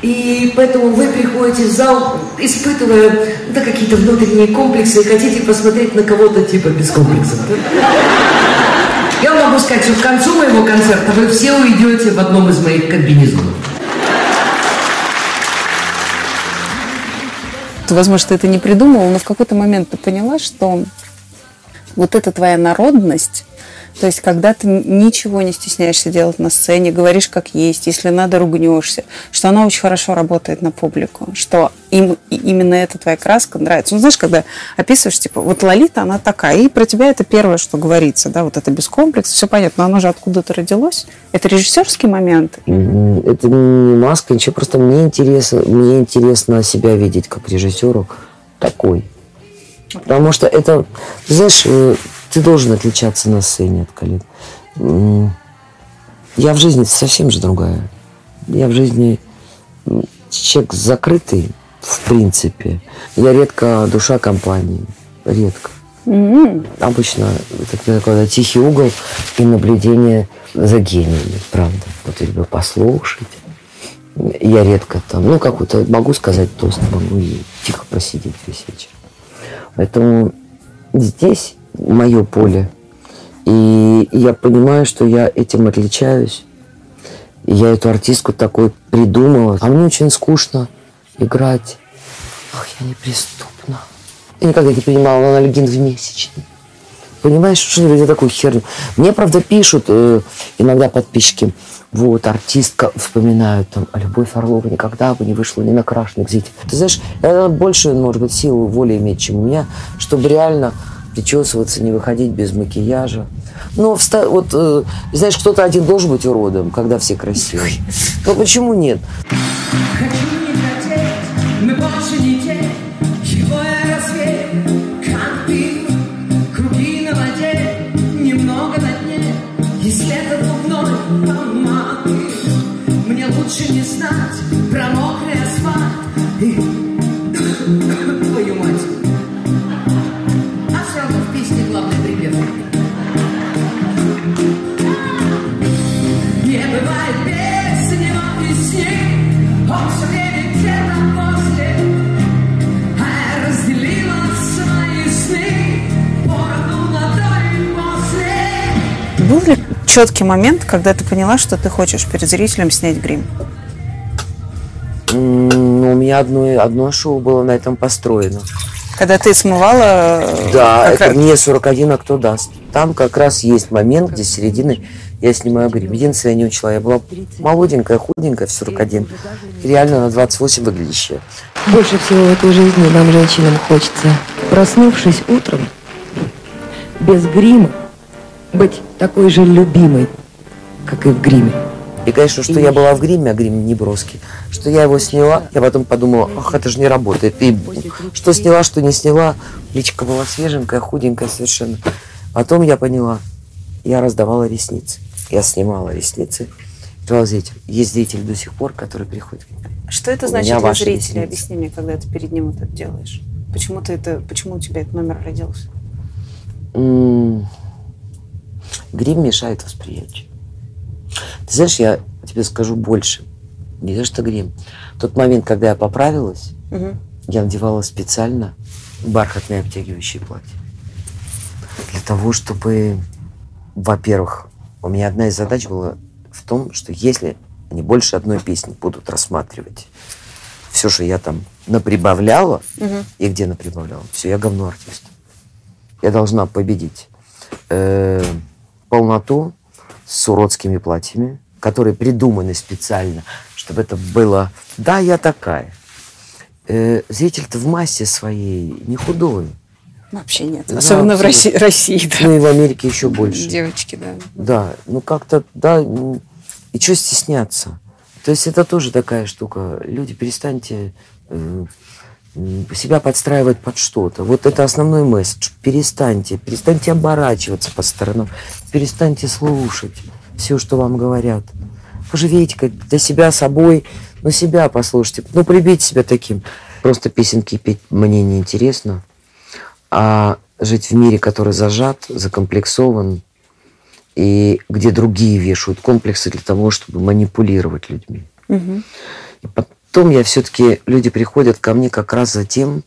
Speaker 1: И поэтому вы приходите в зал, испытывая ну, да, какие-то внутренние комплексы и хотите посмотреть на кого-то типа без комплексов. Я могу сказать, что к концу моего концерта вы все уйдете в одном из моих комбинезонов.
Speaker 4: Возможно, ты это не придумала, но в какой-то момент ты поняла, что вот эта твоя народность, то есть, когда ты ничего не стесняешься делать на сцене, говоришь как есть, если надо, ругнешься, что она очень хорошо работает на публику, что им именно эта твоя краска нравится. Ну, знаешь, когда описываешь, типа, вот Лолита, она такая, и про тебя это первое, что говорится, да, вот это без комплекса, все понятно, но оно же откуда-то родилось. Это режиссерский момент?
Speaker 1: М, Это не маска, ничего, просто мне интересно, мне интересно себя видеть как режиссеру такой. Потому что это, знаешь, э, ты должен отличаться на сцене от коллег. Я в жизни совсем же другая. Я в жизни человек закрытый, в принципе. Я редко душа компании. Редко.
Speaker 4: М.
Speaker 1: Обычно это такой тихий угол и наблюдение за гениями, правда. Вот я люблю послушать. Я редко там, ну, какой-то, могу сказать тост, могу и тихо просидеть весь вечер. Поэтому здесь мое поле. И я понимаю, что я этим отличаюсь. Я эту артистку такой придумала. А мне очень скучно играть. Ах, я неприступна. Я никогда не принимала анальгин в месячный. Понимаешь, что люди такую херню. Мне, правда, пишут э, иногда подписчики, вот, артистка, вспоминают там, а Любовь Орлова никогда бы не вышла ни на крашеных зрителей. Ты знаешь, это больше, может быть, силу воли иметь, чем у меня, чтобы реально причесываться, не выходить без макияжа. Но, вста- вот, э, знаешь, кто-то один должен быть уродом, когда все красивые. Ну, почему нет?
Speaker 9: Лучше не знать про мокрый асфальт
Speaker 4: Был ли четкий момент, когда ты поняла, что ты хочешь перед зрителем снять грим?
Speaker 1: Ну, у меня одно, одно шоу было на этом построено.
Speaker 4: Когда ты смывала... э,
Speaker 1: Да,
Speaker 4: как
Speaker 1: это
Speaker 4: раз-
Speaker 1: мне 41, а кто даст. Там как раз есть момент, где с середины я снимаю грим. Единственное, я не учла, я была молоденькая, худенькая в 41. И реально на 28 выглядящая.
Speaker 14: Больше всего в этой жизни нам, женщинам, хочется, проснувшись утром, без грима, быть такой же любимой, как и в гриме.
Speaker 1: И, конечно, что я была в гриме, а грим не броский. Что я его сняла, я потом подумала, ах, это же не работает. И что сняла, что не сняла, личка была свеженькая, худенькая совершенно. Потом я поняла, я раздавала ресницы. Я снимала ресницы. Сказала зритель. Есть зритель до сих пор, который приходит.
Speaker 4: Что это
Speaker 1: У
Speaker 4: значит для зрителя?
Speaker 1: ресницы.
Speaker 4: Объясни мне, когда ты перед ним это делаешь. Почему ты это, почему у тебя этот номер родился?
Speaker 1: Грим мешает восприятию. Ты знаешь, я тебе скажу больше. Не то, что грим. Тот момент, когда я поправилась,
Speaker 4: Мгм.
Speaker 1: я надевала специально бархатные обтягивающие платья. Для того, чтобы, во-первых, у меня одна из задач была в том, что если они больше одной песни будут рассматривать все, что я там наприбавляла,
Speaker 4: Мгм.
Speaker 1: и где наприбавляла, все, я говно артист. Я должна победить э, полноту с уродскими платьями, которые придуманы специально, чтобы это было «да, я такая». Э, зритель-то в массе своей не худой.
Speaker 4: Вообще нет.
Speaker 1: Да,
Speaker 4: Особенно в
Speaker 1: абсолютно.
Speaker 4: России, России, да.
Speaker 1: Ну и в Америке еще больше.
Speaker 4: Девочки, да.
Speaker 1: Да, ну как-то, да, м, и что стесняться? То есть это тоже такая штука. Люди, перестаньте э, себя подстраивать под что-то. Вот это основной месседж. Перестаньте, перестаньте оборачиваться по сторонам, перестаньте слушать все, что вам говорят. Поживейте как для себя собой, ну себя послушайте, ну прибейте себя таким. Просто песенки петь мне не интересно, а жить в мире, который зажат, закомплексован, и где другие вешают комплексы для того, чтобы манипулировать людьми.
Speaker 4: Мгм.
Speaker 1: Потом я все-таки, люди приходят ко мне как раз за тем,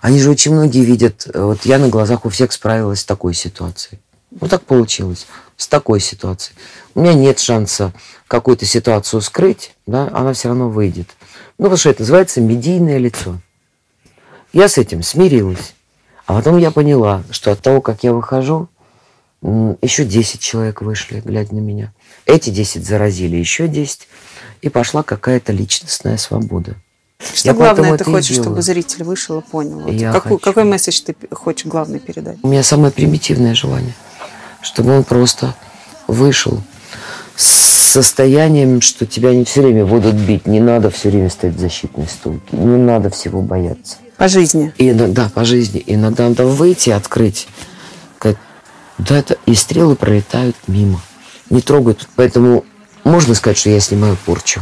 Speaker 1: они же очень многие видят, э, вот я на глазах у всех справилась с такой ситуацией. Вот так получилось, с такой ситуацией. У меня нет шанса какую-то ситуацию скрыть, да, она все равно выйдет. Ну, потому что это называется медийное лицо. Я с этим смирилась. А потом я поняла, что от того, как я выхожу, еще 10 человек вышли, глядя на меня. Эти 10 заразили еще 10. И пошла какая-то личностная свобода.
Speaker 4: Что
Speaker 1: Я
Speaker 4: главное ты хочешь,
Speaker 1: делаю.
Speaker 4: чтобы зритель вышел и понял? Вот
Speaker 1: Я
Speaker 4: какой,
Speaker 1: хочу.
Speaker 4: какой месседж ты хочешь главный передать?
Speaker 1: У меня самое примитивное желание, чтобы он просто вышел с состоянием, что тебя не все время будут бить, не надо все время стоять в защитной стойке, не надо всего бояться.
Speaker 4: По жизни.
Speaker 1: И иногда по жизни, иногда надо выйти, открыть. Сказать, Да, это и стрелы пролетают мимо, не трогают. Поэтому можно сказать, что я снимаю порчу.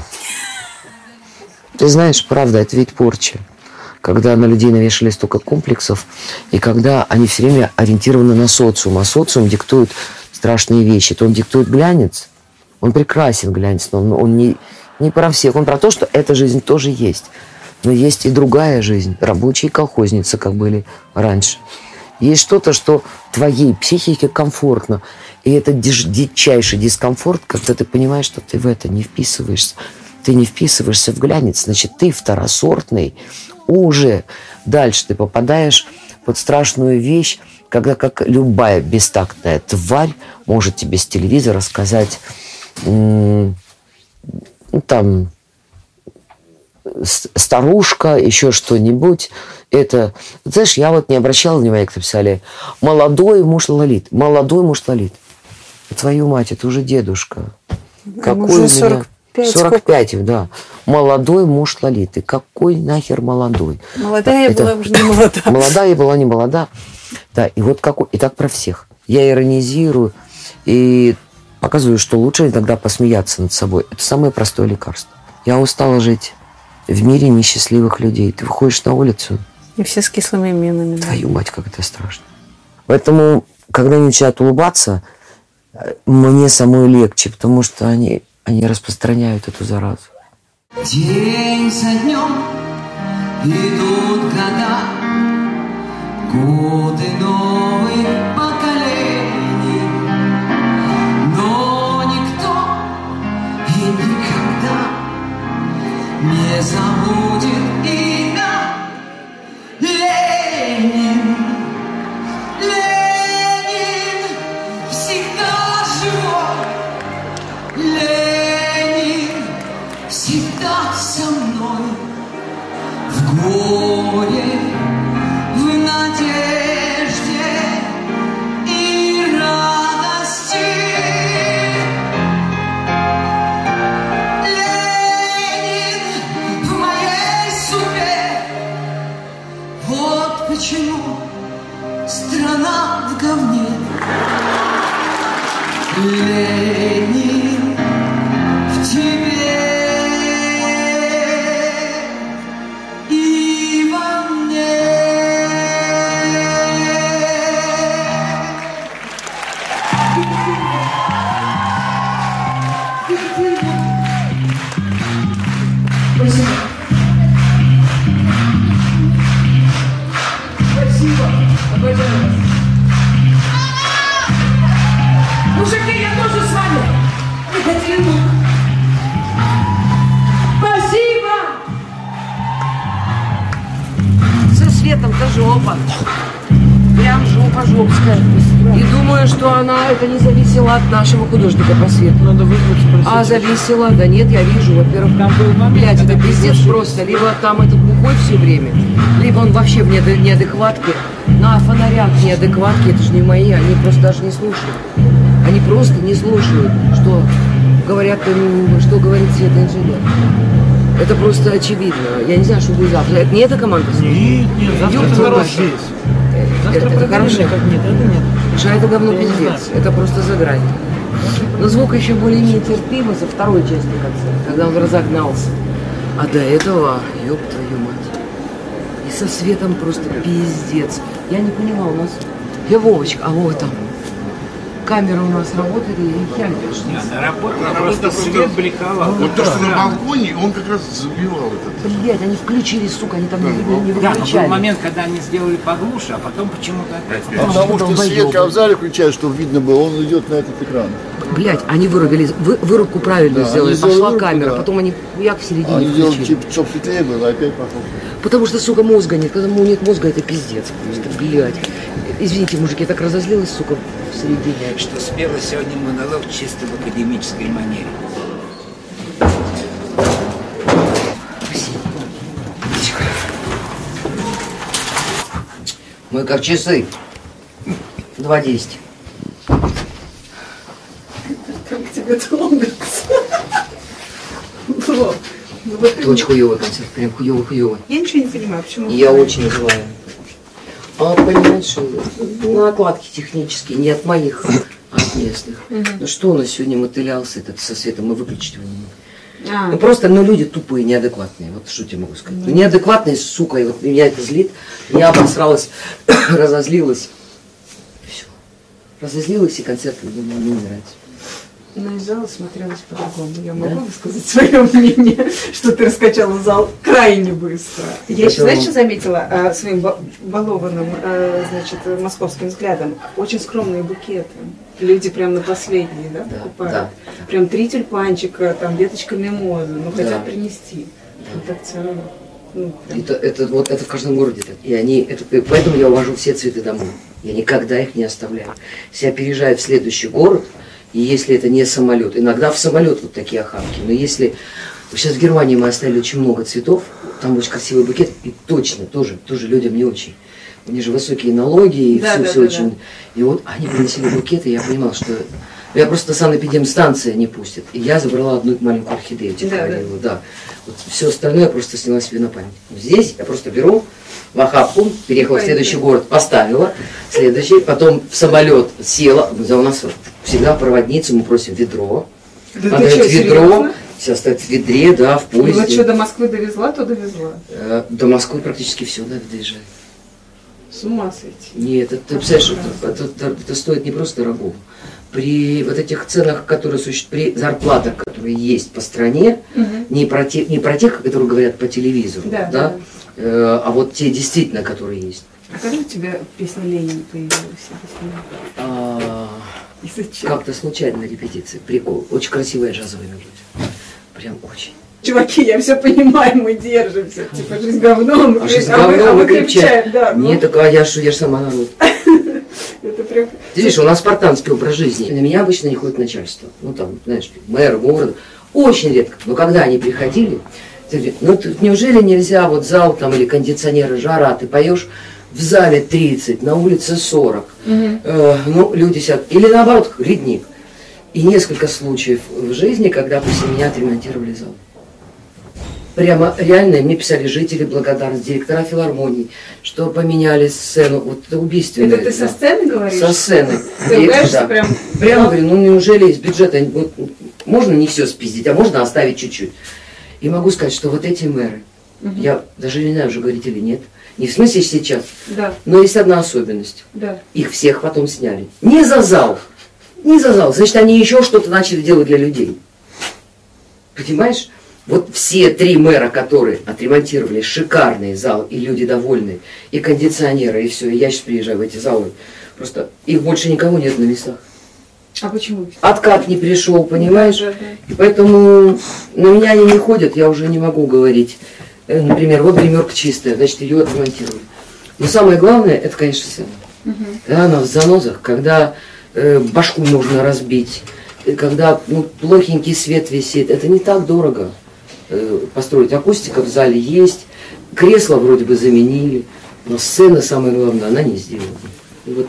Speaker 1: Ты знаешь, правда, это ведь порча. Когда на людей навешали столько комплексов, и когда они все время ориентированы на социум, а социум диктует страшные вещи, то он диктует глянец, он прекрасен глянец, но он, он не, не про всех, он про то, что эта жизнь тоже есть. Но есть и другая жизнь, рабочие колхозницы, как были раньше. Есть что-то, что твоей психике комфортно. И это дичайший дискомфорт, когда ты понимаешь, что ты в это не вписываешься. Ты не вписываешься в глянец, значит, ты второсортный уже. Дальше ты попадаешь под страшную вещь, когда как любая бестактная тварь может тебе с телевизора сказать, ну, там, старушка, еще что-нибудь. Это, знаешь, я вот не обращала внимания, как написали, молодой муж Лолит, молодой муж Лолит. Твою мать, это уже дедушка. Какой
Speaker 4: уже
Speaker 1: у меня-
Speaker 4: 45,
Speaker 1: 45, да. Молодой муж Лолиты. Какой нахер молодой?
Speaker 4: Молодая
Speaker 1: Это-
Speaker 4: была уже не молода.
Speaker 1: Молодая была, не молода. Да, и вот какой, и так про всех. Я иронизирую и показываю, что лучше иногда посмеяться над собой. Это самое простое лекарство. Я устала жить в мире несчастливых людей. Ты выходишь на улицу,
Speaker 4: И все с кислыми минами. да.
Speaker 1: твою мать, как это страшно. Поэтому, когда они начинают улыбаться, мне самой легче, потому что они, они распространяют эту заразу.
Speaker 9: День за днем идут
Speaker 1: художника по свету. Надо вызвать А зависело? Да нет, я вижу. Во-первых, там был Блядь, это пиздец просто. Либо там этот бухой все время, либо он вообще в неад- неадекватке. На фонарях неадекватки, это же не мои, они просто даже не слушают. Они просто не слушают, что говорят, что говорит Света инженер. Это просто очевидно. Я не знаю, что будет завтра. Это не эта команда? Нет, нет,
Speaker 13: завтра это хороший. Завтра
Speaker 1: это, это хорошо.
Speaker 13: как нет, это нет.
Speaker 1: Что это говно
Speaker 13: не
Speaker 1: пиздец. Это просто за грань. Но звук еще более-менее терпимый со второй части концерта, когда он разогнался. А до этого, ёб твою мать. И со светом просто пиздец. Я не поняла, у нас... Я Вовочка, а Вова там. Камеры у нас работали, и я
Speaker 10: Работа, просто свет бликовал.
Speaker 15: Вот то, что на балконе, он как раз забивал этот.
Speaker 1: Блядь, они включили, сука, они там не, не
Speaker 10: Да, но был
Speaker 1: выключали.
Speaker 10: момент, когда они сделали поглуше, а потом почему-то опять.
Speaker 15: Потому что свет, когда в зале включают, чтобы видно было, он идет на этот экран.
Speaker 1: Блять, они выругали, вы, вырубку правильно
Speaker 15: да,
Speaker 1: сделали, пошла
Speaker 15: вырубку,
Speaker 1: камера,
Speaker 15: да.
Speaker 1: потом они як в середине
Speaker 15: они
Speaker 1: включили.
Speaker 15: Делали, типа, чтоб светлее было, опять пошло.
Speaker 1: Потому что, сука, мозга нет. Когда нет мозга, это пиздец просто, блядь. Извините, мужики, я так разозлилась, сука, в середине.
Speaker 16: Что спела сегодня монолог чисто в академической манере.
Speaker 1: Мы как часы.
Speaker 4: 2.10.
Speaker 1: Это очень хуёвый концерт, прям хуёвый-хуёвый.
Speaker 4: Я ничего не понимаю, почему...
Speaker 1: Я очень злая. А понимаешь, накладки технические, не от моих, а от местных. Ну что у нас сегодня мотылялся этот со светом, мы выключить его не могли.
Speaker 4: А.
Speaker 1: Ну просто, ну люди тупые, неадекватные, вот что тебе могу сказать. Ну, неадекватные, сука, и вот меня это злит. Я обосралась, разозлилась. Все. Разозлилась, и концерт мне не нравится.
Speaker 4: Но из зала смотрелось по-другому. Я могу высказать свое мнение, что ты раскачала зал крайне быстро. Я еще, знаешь, что заметила а, своим ба- балованным, а, значит, э, московским взглядом? Очень скромные букеты. Люди прям на последние, да, покупают?
Speaker 1: да,
Speaker 4: Прям три тюльпанчика, там веточка мимозы, ну
Speaker 1: Да.
Speaker 4: хотят принести. Ну, так ценно. Ну, прям.
Speaker 1: Это, это вот это в каждом городе так. И они, это, и поэтому я увожу все цветы домой. Я никогда их не оставляю. Если я переезжаю в следующий город, и если это не самолет, иногда в самолет вот такие охапки, но если сейчас в Германии мы оставили очень много цветов, там очень красивый букет, и точно тоже, тоже людям не очень. У них же высокие налоги, и
Speaker 4: Да,
Speaker 1: все,
Speaker 4: да,
Speaker 1: все
Speaker 4: да,
Speaker 1: очень. И вот они принесли букеты, и я понимала, что я просто санэпидемстанция не пустит. И я забрала одну маленькую орхидею, тебе
Speaker 4: Да, да.
Speaker 1: да. Вот все остальное я просто сняла себе на память. Здесь я просто беру в охапку, переехала в следующий город, поставила, следующий, потом в самолет села. У нас всегда проводницу мы просим ведро.
Speaker 4: Да
Speaker 1: Она
Speaker 4: чё,
Speaker 1: ведро,
Speaker 4: серьезно?
Speaker 1: все стоит в ведре, да, в
Speaker 4: Ну вот
Speaker 1: поезде.
Speaker 4: что, до Москвы довезла, то довезла.
Speaker 1: Э, До Москвы практически все, да, доезжает.
Speaker 4: С ума сойти.
Speaker 1: Нет, это, ты представляешь, это, это- это- это стоит не просто дорого. При вот этих ценах, которые существуют, при зарплатах, которые есть по стране,
Speaker 4: Мгм.
Speaker 1: не про, те, не про тех, которые говорят по телевизору,
Speaker 4: Да,
Speaker 1: да,
Speaker 4: да,
Speaker 1: а вот те действительно, которые есть.
Speaker 4: А как же у тебя песня Ленина появилась?
Speaker 1: А? Как-то случайно на репетиции. Прикол. Очень красивая джазовая мелодия. Прям очень.
Speaker 4: Чуваки, я все понимаю, мы держимся. Типа, жизнь говно, мы,
Speaker 1: А жизнь
Speaker 4: а мы-
Speaker 1: говно,
Speaker 4: а мы
Speaker 1: мы крепчаем.
Speaker 4: да. ну,
Speaker 1: так а я что, я же сама народ.
Speaker 4: Это прям...
Speaker 1: Ты видишь, у нас спартанский образ жизни. На меня обычно не ходит начальство. Ну, там, знаешь, мэр города. Очень редко. Но когда они приходили, ну, ты- неужели нельзя вот зал там или кондиционеры, жара, ты поешь в зале 30, на улице 40.
Speaker 4: Мгм.
Speaker 1: Э, ну, люди сидят. Или наоборот, ледник. И несколько случаев в жизни, когда после меня отремонтировали зал. Прямо реально мне писали жители благодарность, директора филармонии, что поменяли сцену. Вот это убийственно.
Speaker 4: Это ты со сцены говоришь?
Speaker 1: Со сцены.
Speaker 4: Ты
Speaker 1: И- да.
Speaker 4: прям?
Speaker 1: Прямо говорю, ну неужели из бюджета вот, можно не все спиздить, а можно оставить чуть-чуть. И могу сказать, что вот эти мэры,
Speaker 4: Мгм.
Speaker 1: я даже не знаю, уже говорить или нет, не в смысле сейчас,
Speaker 4: Да,
Speaker 1: но есть одна особенность.
Speaker 4: да.
Speaker 1: Их всех потом сняли. Не за зал. Не за зал. Значит, они еще что-то начали делать для людей. Понимаешь? Вот все три мэра, которые отремонтировали шикарный зал, и люди довольны, и кондиционеры, и все. И я сейчас приезжаю в эти залы. Просто их больше никого нет на местах.
Speaker 4: А почему?
Speaker 1: Откат не пришел, понимаешь?
Speaker 4: Да, да,
Speaker 1: И поэтому на меня они не ходят, я уже не могу говорить. Э, Например, вот гримерка чистая, значит, ее отремонтировали. Но самое главное, это, конечно, сцена.
Speaker 4: Мгм.
Speaker 1: Когда она в занозах, когда э, башку нужно разбить, э, когда ну, плохенький свет висит, это не так дорого э, построить. Акустика в зале есть, кресла вроде бы заменили, но сцена, самое главное, она не сделана. И вот,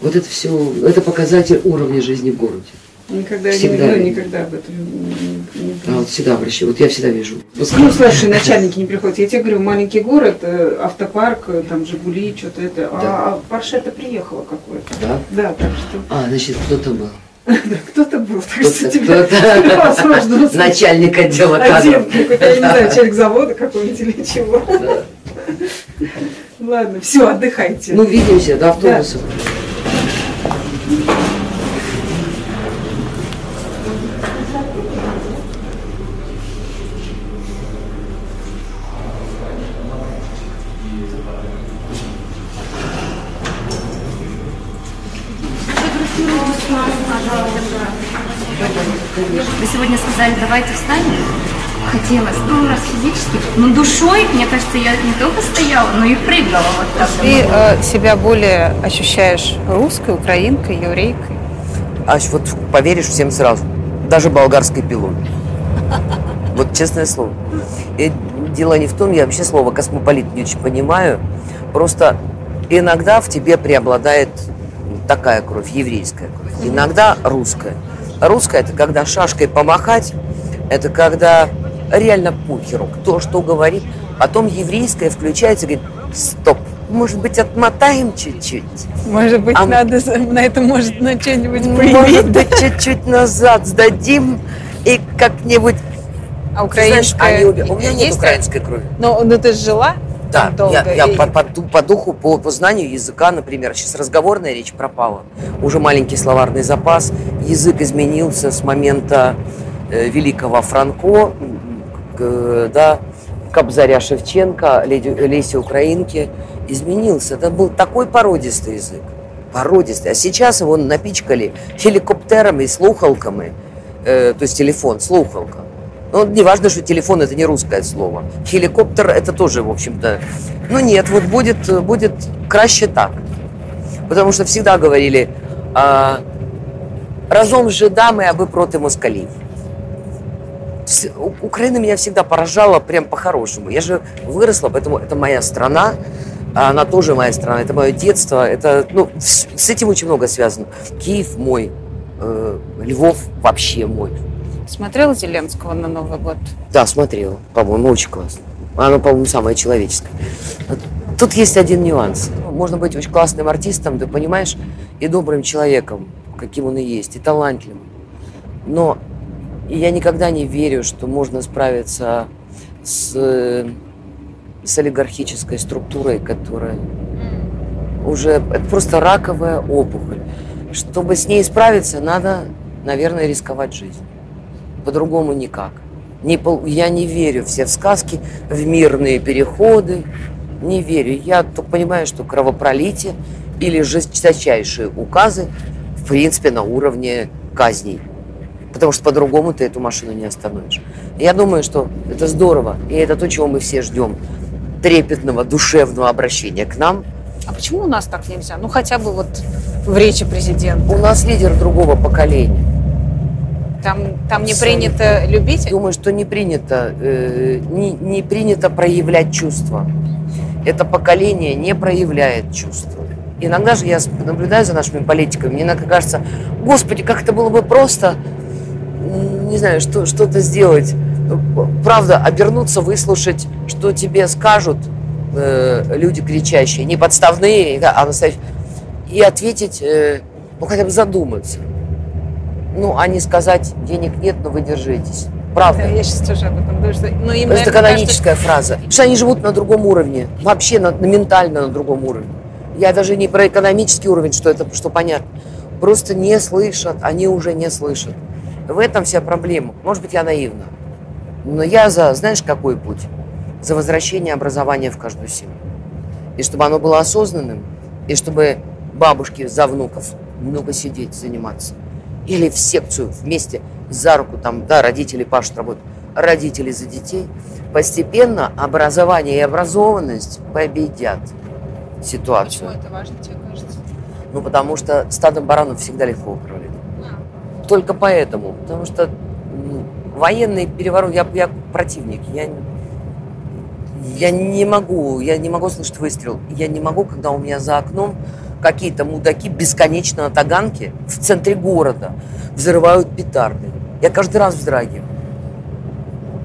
Speaker 1: вот это все, это показатель уровня жизни в городе.
Speaker 4: Никогда,
Speaker 1: Всегда.
Speaker 4: не, ну, никогда об этом не, не-
Speaker 1: А вот всегда обращаю, вот я всегда вижу. Вот
Speaker 4: Ну, слушай, начальники не приходят. Я тебе говорю, маленький город, э, автопарк, э, там Жигули, что-то это. А, а Порше это приехало какое-то.
Speaker 1: Да?
Speaker 4: Да, так что
Speaker 1: А, значит, кто-то был.
Speaker 4: кто-то был. Так что тебе услышать.
Speaker 1: Начальник отдела кадров.
Speaker 4: я не знаю, начальник завода какой-нибудь или чего. Ладно, все, отдыхайте.
Speaker 1: Ну, видимся до автобуса.
Speaker 17: Хотелось, ну, раз физически, но душой, мне кажется, я не только стояла, но и прыгала вот так.
Speaker 4: Ты э, себя более ощущаешь русской, украинкой, еврейкой?
Speaker 1: Аж вот поверишь всем сразу. Даже болгарской пилой. Вот честное слово. И дело не в том, я вообще слово космополит не очень понимаю. Просто иногда в тебе преобладает такая кровь, еврейская кровь. Иногда русская. Русская – это когда шашкой помахать, это когда реально похеру, кто что говорит. Потом еврейская включается и говорит, стоп, может быть, отмотаем чуть-чуть?
Speaker 4: Может быть,
Speaker 1: А-
Speaker 4: надо на это может на что-нибудь
Speaker 1: Может быть, чуть-чуть назад сдадим и как-нибудь...
Speaker 4: А
Speaker 1: Ты знаешь,
Speaker 4: украинская
Speaker 1: они У меня нет украинской крови.
Speaker 4: Ну, ну ты жила
Speaker 1: Да,
Speaker 4: долго.
Speaker 1: я, я
Speaker 4: и-
Speaker 1: по, по по духу, по, по знанию языка, например, сейчас разговорная речь пропала. Уже маленький словарный запас. Язык изменился с момента э, великого Франко, да, Кобзаря Шевченко, Леди, Леси Украинки. Изменился. Это был такой породистый язык. Породистый. А сейчас его напичкали хеликоптерами, слухалками. Э, то есть телефон, слухалка. Ну, не важно, что телефон это не русское слово. Хеликоптер это тоже, в общем-то. Ну нет, вот будет, будет краще так. Потому что всегда говорили, а, разом з жидами, аби проти москалів. Украина меня всегда поражала прям по-хорошему. Я же выросла, поэтому это моя страна, а она тоже моя страна, это мое детство, это, ну, с с этим очень много связано. Киев мой, э, Львов вообще мой.
Speaker 4: Смотрела Зеленского на Новый год?
Speaker 1: Да, смотрела. По-моему, очень классно. Оно, по-моему, самое человеческое. Тут есть один нюанс. Можно быть очень классным артистом, ты понимаешь, и добрым человеком, каким он и есть, и талантливым. Но я никогда не верю, что можно справиться с, э, с олигархической структурой, которая уже это просто раковая опухоль. Чтобы с ней справиться, надо, наверное, рисковать жизнью. По-другому никак. Не я не верю все в сказки, в мирные переходы. Не верю. Я только понимаю, что кровопролитие или жесточайшие указы, в принципе, на уровне казней. Потому что по-другому ты эту машину не остановишь. Я думаю, что это здорово. И это то, чего мы все ждем. Трепетного, душевного обращения к нам.
Speaker 4: А почему у нас так нельзя? Ну, хотя бы вот в речи президента.
Speaker 1: У нас лидер другого поколения.
Speaker 4: Там, там не принято любить?
Speaker 1: Думаю, что не принято, э, не, не принято проявлять чувства. Это поколение не проявляет чувства. Иногда же я наблюдаю за нашими политиками, мне иногда кажется, господи, как это было бы просто, не знаю, что, что-то сделать. Правда, обернуться, выслушать, что тебе скажут э, люди кричащие, не подставные, а настоящие, и ответить, э, ну хотя бы задуматься. Ну, а не сказать, денег нет, но вы держитесь. Правда.
Speaker 4: Да, я сейчас тоже об этом думаю, что... Ну, им,
Speaker 1: Это каноническая фраза. Потому что они живут на другом уровне. Вообще на, на ментально на другом уровне. Я даже не про экономический уровень, что это, что понятно. Просто не слышат, они уже не слышат. В этом вся проблема. Может быть, я наивна. Но я за, знаешь, какой путь? За возвращение образования в каждую семью. И чтобы оно было осознанным, и чтобы бабушки за внуков много сидеть, заниматься. Или в секцию вместе за руку, там, да, родители пашут, работают, родители за детей. Постепенно образование и образованность победят ситуацию.
Speaker 4: Почему это важно, тебе кажется?
Speaker 1: Ну, потому что стадом баранов всегда легко управлять. Только поэтому. Потому что военный переворот, я, я противник, я, я не могу, я не могу слышать выстрел. Я не могу, когда у меня за окном какие-то мудаки бесконечно на таганке в центре города взрывают петарды. Я каждый раз вздрагиваю.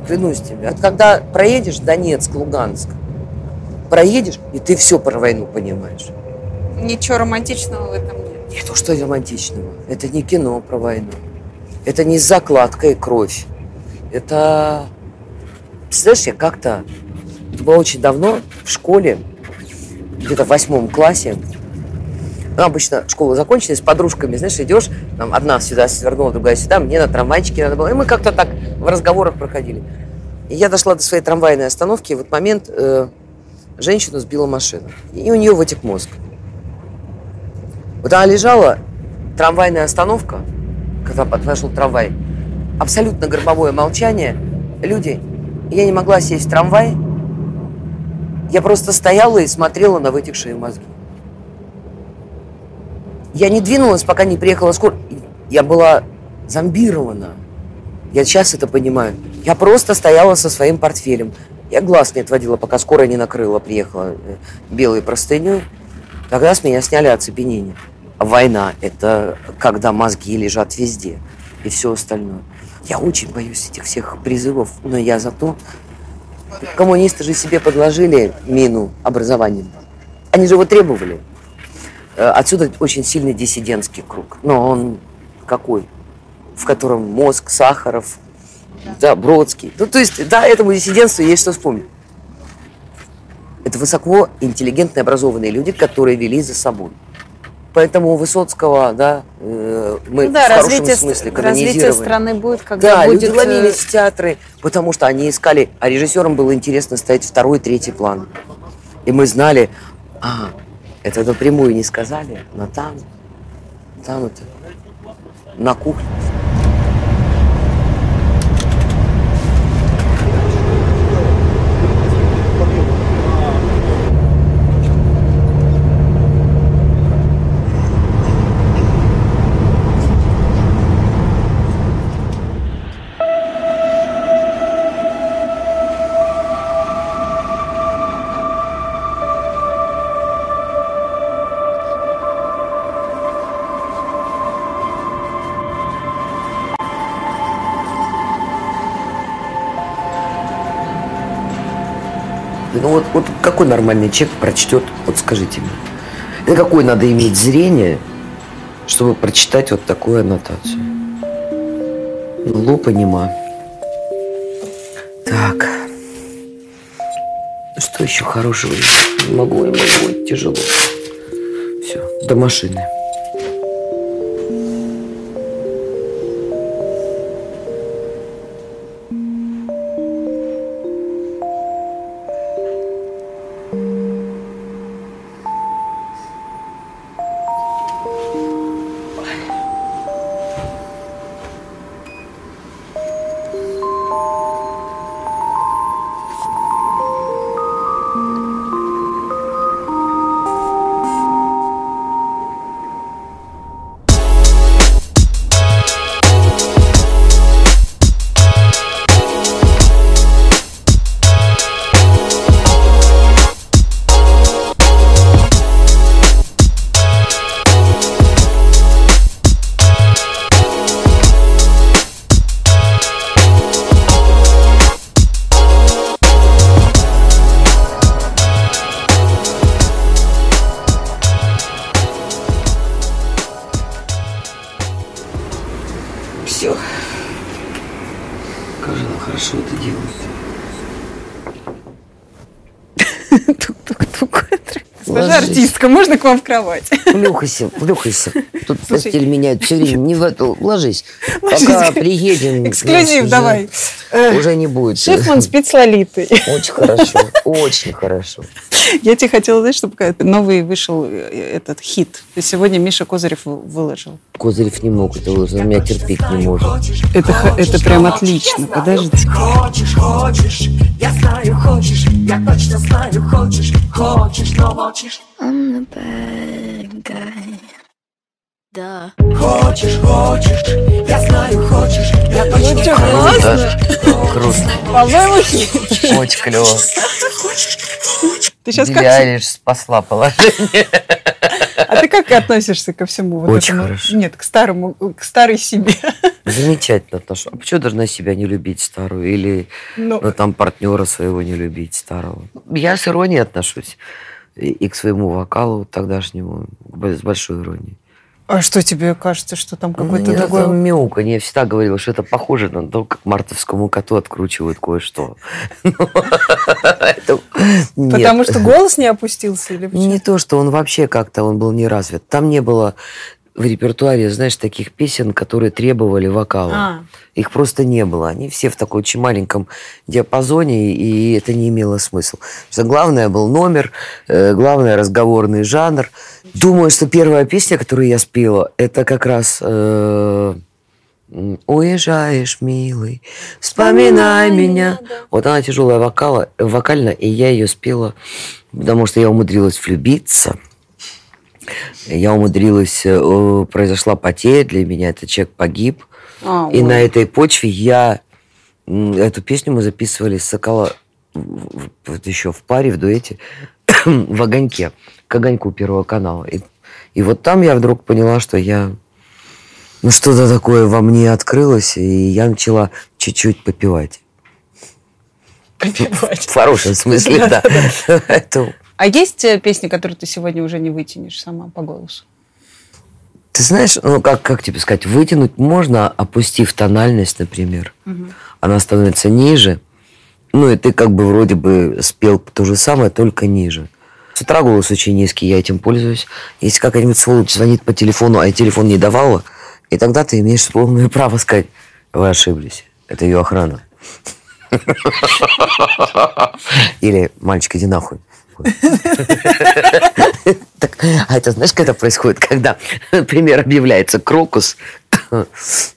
Speaker 1: Клянусь тебе. Вот когда проедешь Донецк, Луганск, проедешь, и ты все про войну понимаешь.
Speaker 4: Ничего романтичного в этом нет.
Speaker 1: Нет, ну что романтичного? Это не кино про войну. Это не закладка и кровь. Это... Знаешь, я как-то... Это было очень давно в школе, где-то в восьмом классе. Ну, обычно школа закончилась, с подружками, знаешь, идешь, там одна сюда свернула, другая сюда, мне на трамвайчике надо было. И мы как-то так в разговорах проходили. И я дошла до своей трамвайной остановки, и в этот момент э, женщину сбила машина. И у нее вытек мозг. Вот она лежала, трамвайная остановка, когда подошел трамвай, абсолютно гробовое молчание, люди, я не могла сесть в трамвай. Я просто стояла и смотрела на вытекшие мозги. Я не двинулась, пока не приехала скорая. Я была зомбирована. Я сейчас это понимаю. Я просто стояла со своим портфелем. Я глаз не отводила, пока скорая не накрыла, приехала э, белой простыней. Тогда с меня сняли оцепенение. Война – это когда мозги лежат везде и все остальное. Я очень боюсь этих всех призывов, но я зато... Коммунисты же себе подложили мину образованием. Они же его требовали. Э, Отсюда очень сильный диссидентский круг. Но он какой? В котором мозг, Сахаров, да, Бродский. Ну, то есть, да, этому диссидентству есть что вспомнить. Это высоко интеллигентные, образованные люди, которые вели за собой. Поэтому у Высоцкого, да, э, мы
Speaker 4: Ну да,
Speaker 1: в хорошем
Speaker 4: развитие,
Speaker 1: смысле
Speaker 4: развитие страны будет, когда
Speaker 1: Да,
Speaker 4: будет...
Speaker 1: люди
Speaker 4: э,
Speaker 1: ломились в театры, потому что они искали, а режиссерам было интересно ставить второй, третий план. И мы знали, а, это напрямую не сказали, но там, там это, на кухне. Ну вот, вот какой нормальный человек прочтет, вот скажите мне, это какое надо иметь зрение, чтобы прочитать вот такую аннотацию? Лупа нема. Так. Что еще хорошего? Не могу, не могу, тяжело. Все, до машины.
Speaker 4: Можно к вам в кровать?
Speaker 1: Плюхайся, плюхайся. Тут
Speaker 4: Слушай.
Speaker 1: постель меняют все время. Не в эту. Ложись.
Speaker 4: Ложись.
Speaker 1: Пока приедем.
Speaker 4: Эксклюзив давай.
Speaker 1: Уже не будет.
Speaker 4: Шефман спит с Лолитой.
Speaker 1: Очень хорошо. Очень хорошо.
Speaker 4: Я тебе хотела сказать, что пока новый вышел э, этот хит. Сегодня Миша Козырев вы- выложил.
Speaker 1: Козырев не мог это выложить, он меня терпеть не может.
Speaker 4: Это, это прям отлично. Подождите.
Speaker 9: Хочешь, хочешь, я знаю, хочешь, я точно знаю, хочешь, хочешь, но молчишь.
Speaker 18: I'm the bad guy. Да.
Speaker 9: Хочешь, хочешь, я знаю, хочешь, я точно
Speaker 4: Ну классно?
Speaker 1: Круто.
Speaker 4: По-моему.
Speaker 1: Очень клево.
Speaker 4: Ты сейчас как...
Speaker 1: Айлиш спасла положение.
Speaker 4: А ты как относишься ко всему вот
Speaker 1: Очень
Speaker 4: этому?
Speaker 1: хорошо.
Speaker 4: Нет, к старому, к старой себе.
Speaker 1: Замечательно, Наташа. А почему должна себя не любить старую? Или
Speaker 4: Ну.
Speaker 1: ну, там партнера своего не любить старого? Я с иронией отношусь. И, и к своему вокалу тогдашнему с большой иронией.
Speaker 4: А что тебе кажется, что там какой-то
Speaker 1: Не,
Speaker 4: другой...
Speaker 1: это мяуканье. Я всегда говорила, что это похоже на то, как мартовскому коту откручивают кое-что. Ну.
Speaker 4: Потому что голос не опустился или почему?
Speaker 1: Не то, что он вообще как-то, он был не развит. Там не было в репертуаре, знаешь, таких песен, которые требовали вокала.
Speaker 4: А.
Speaker 1: Их просто не было. Они все в такой очень маленьком диапазоне, и это не имело смысла. Потому что главное был номер, э, главное разговорный жанр. Думаю, что первая песня, которую я спела, это как раз э, Уезжаешь, милый, вспоминай меня. Вот она тяжелая вокала, вокально, и я ее спела, потому что я умудрилась влюбиться. Я умудрилась, э, произошла потеря для меня, этот человек погиб.
Speaker 4: А,
Speaker 1: и
Speaker 4: ой.
Speaker 1: на этой почве я эту песню мы записывали с Сокола вот еще в паре, в дуэте, в огоньке, к огоньку Первого канала. И, и вот там я вдруг поняла, что я ну что-то такое во мне открылось, и я начала чуть-чуть попивать.
Speaker 4: Попивать.
Speaker 1: В хорошем смысле, да. Поэтому,
Speaker 4: А есть э, песни, которые ты сегодня уже не вытянешь сама по голосу?
Speaker 1: Ты знаешь, ну как, как тебе сказать, вытянуть можно, опустив тональность, например. Она становится ниже. Ну и ты как бы вроде бы спел то же самое, только ниже. С утра голос очень низкий, я этим пользуюсь. Если какая-нибудь сволочь звонит по телефону, а я телефон не давала, и тогда ты имеешь полное право сказать, вы ошиблись, это ее охрана. Или мальчик, иди нахуй. Так, а это знаешь, когда происходит, когда, например, объявляется крокус,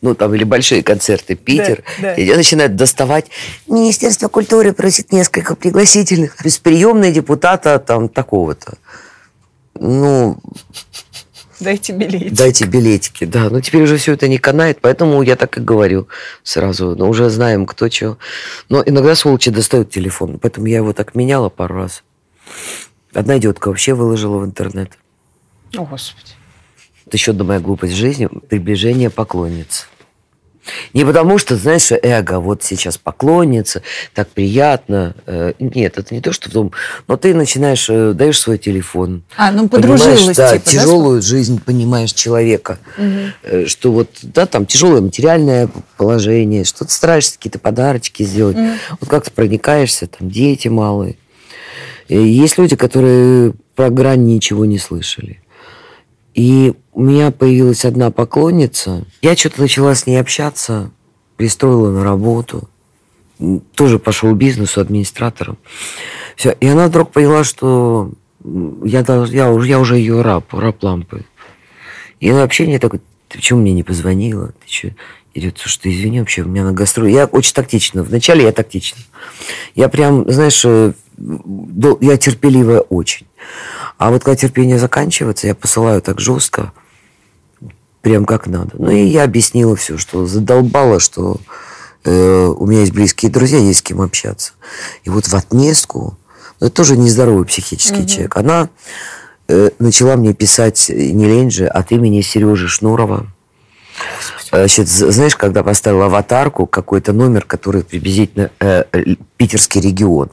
Speaker 1: ну там или большие концерты, Питер,
Speaker 4: Да, да.
Speaker 1: и начинают доставать. Министерство культуры просит несколько пригласительных. Бесприемные депутата там такого-то. Ну,
Speaker 4: Дайте билет.
Speaker 1: дайте билетики, да. Но теперь уже все это не канает, поэтому я так и говорю сразу. Но уже знаем, кто чего. Но иногда сволочи достают телефон, поэтому я его так меняла пару раз. Одна идиотка вообще выложила в интернет.
Speaker 4: О, Господи.
Speaker 1: Это еще одна моя глупость в жизни. Приближение поклонниц. Не потому что, знаешь, эго, вот сейчас поклонница, так приятно. Э, Нет, это не то, что в том... Но ты начинаешь, э, даешь свой телефон.
Speaker 4: А, ну подружилась,
Speaker 1: да,
Speaker 4: типа, да,
Speaker 1: тяжелую жизнь понимаешь человека. Э, Что вот, да, там тяжелое материальное положение, что ты стараешься какие-то подарочки сделать.
Speaker 4: Мгм.
Speaker 1: Вот как-то проникаешься, там дети малые. Есть люди, которые про грань ничего не слышали. И у меня появилась одна поклонница. Я что-то начала с ней общаться, пристроила на работу. Тоже пошел бизнесу администратором. Все. И она вдруг поняла, что я, долж- я, я уже ее раб, раб лампы. И она вообще мне такой, ты почему мне не позвонила? Ты что? Идет, слушай, ты извини, вообще, у меня на гастроли. Я очень тактична. Вначале я тактична. Я прям, знаешь, э, я терпеливая очень. А вот когда терпение заканчивается, я посылаю так жестко, прям как надо. Ну и я объяснила все, что задолбала, что э, у меня есть близкие друзья, есть с кем общаться. И вот в отместку, ну, это тоже нездоровый психический
Speaker 4: Мгм.
Speaker 1: человек, она э, начала мне писать, э, не лень же, от имени Сережи Шнурова. Э, Значит, знаешь, когда поставила аватарку, какой-то номер, который приблизительно э, питерский регион.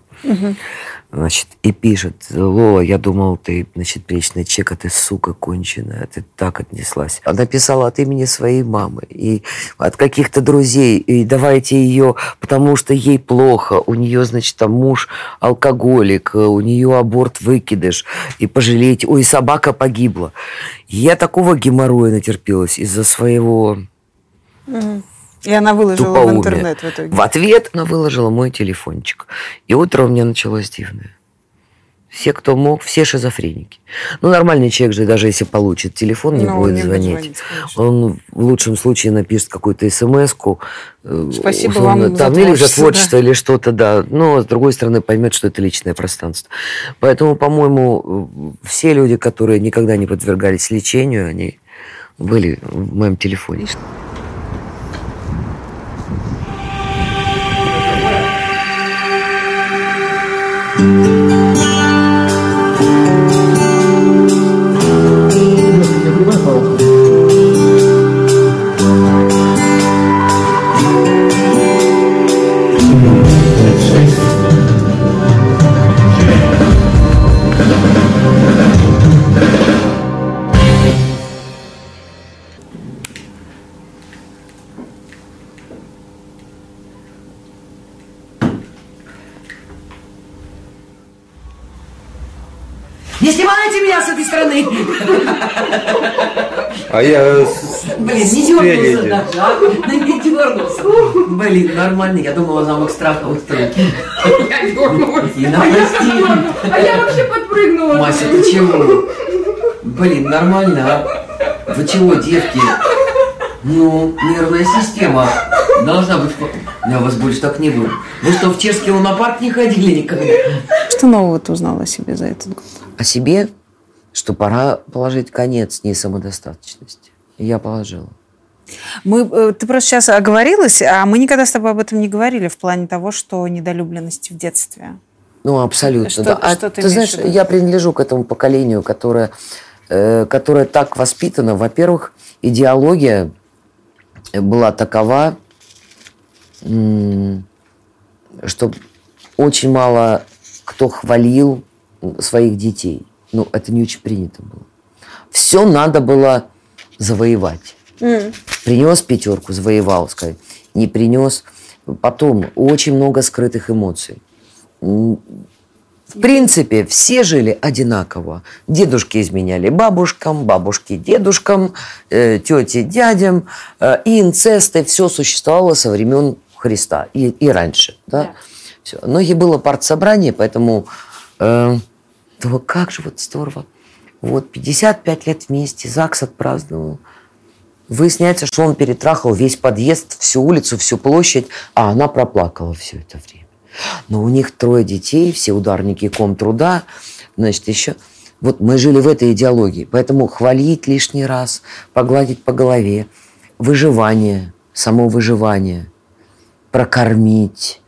Speaker 1: Значит, и пишет, Лола, я думал, ты, значит, пречный чек, а ты, сука, конченая, ты так отнеслась. Она писала от имени своей мамы и от каких-то друзей, и давайте ее, потому что ей плохо, у нее, значит, там муж алкоголик, у нее аборт выкидыш, и пожалейте, ой, собака погибла. Я такого геморроя натерпелась из-за своего
Speaker 4: Мгм. И она выложила в
Speaker 1: тупоумия.
Speaker 4: интернет в итоге.
Speaker 1: В ответ она выложила мой телефончик. И утро у меня началось дивное. Все, кто мог, все шизофреники. Ну, нормальный человек же, даже если получит телефон, не
Speaker 4: Ну,
Speaker 1: будет
Speaker 4: не
Speaker 1: звонить.
Speaker 4: звонить, конечно.
Speaker 1: Он в лучшем случае напишет какую-то смс-ку. э,
Speaker 4: Спасибо
Speaker 1: условно,
Speaker 4: вам за
Speaker 1: там, или за
Speaker 4: творчество,
Speaker 1: творчество,
Speaker 4: да.
Speaker 1: или что-то, да. Но, с другой стороны, поймет, что это личное пространство. Поэтому, по-моему, э, все люди, которые никогда не подвергались лечению, они были в моем телефоне.
Speaker 9: Не
Speaker 19: А я
Speaker 1: Блин, не дернулся даже, а? Да не дернулся. Блин, нормально, я думала, замок страха устроить.
Speaker 17: Я дернулась.
Speaker 1: Прости.
Speaker 17: А я вообще подпрыгнула.
Speaker 1: Мася, ты чего? Блин, нормально, а? Вы чего, девки? Ну, нервная система должна быть... Я вас больше так не буду. Вы что, в чешский лунопарк не ходили никогда?
Speaker 4: Что нового ты узнала о себе за этот год?
Speaker 1: О себе, что пора положить конец несамодостаточности. И я положила.
Speaker 4: Мы, э, ты просто сейчас оговорилась, а мы никогда с тобой об этом не говорили в плане того, что недолюбленности в детстве.
Speaker 1: Ну, абсолютно.
Speaker 4: Что-
Speaker 1: да. А
Speaker 4: что ты
Speaker 1: ты
Speaker 4: имеешь
Speaker 1: знаешь,
Speaker 4: в
Speaker 1: я принадлежу к этому поколению, которое, э, которое так воспитано. Во-первых, идеология была такова, что очень мало кто хвалил своих детей. Ну, это не очень принято было. Все надо было завоевать. Принес пятерку, завоевал, сказать. Не принес. Потом очень много скрытых эмоций. В принципе, все жили одинаково. Дедушки изменяли бабушкам, бабушки дедушкам, э, тети дядям. Э, и инцесты, все существовало со времен Христа и, и раньше. Да? Всё. Но и было партсобрание, поэтому э, думаю, как же вот здорово. Вот 55 лет вместе, ЗАГС отпраздновал. Выясняется, что он перетрахал весь подъезд, всю улицу, всю площадь, а она проплакала все это время. Но у них трое детей, все ударники ком труда, значит, еще... Вот мы жили в этой идеологии, поэтому хвалить лишний раз, погладить по голове, выживание, само выживание, прокормить,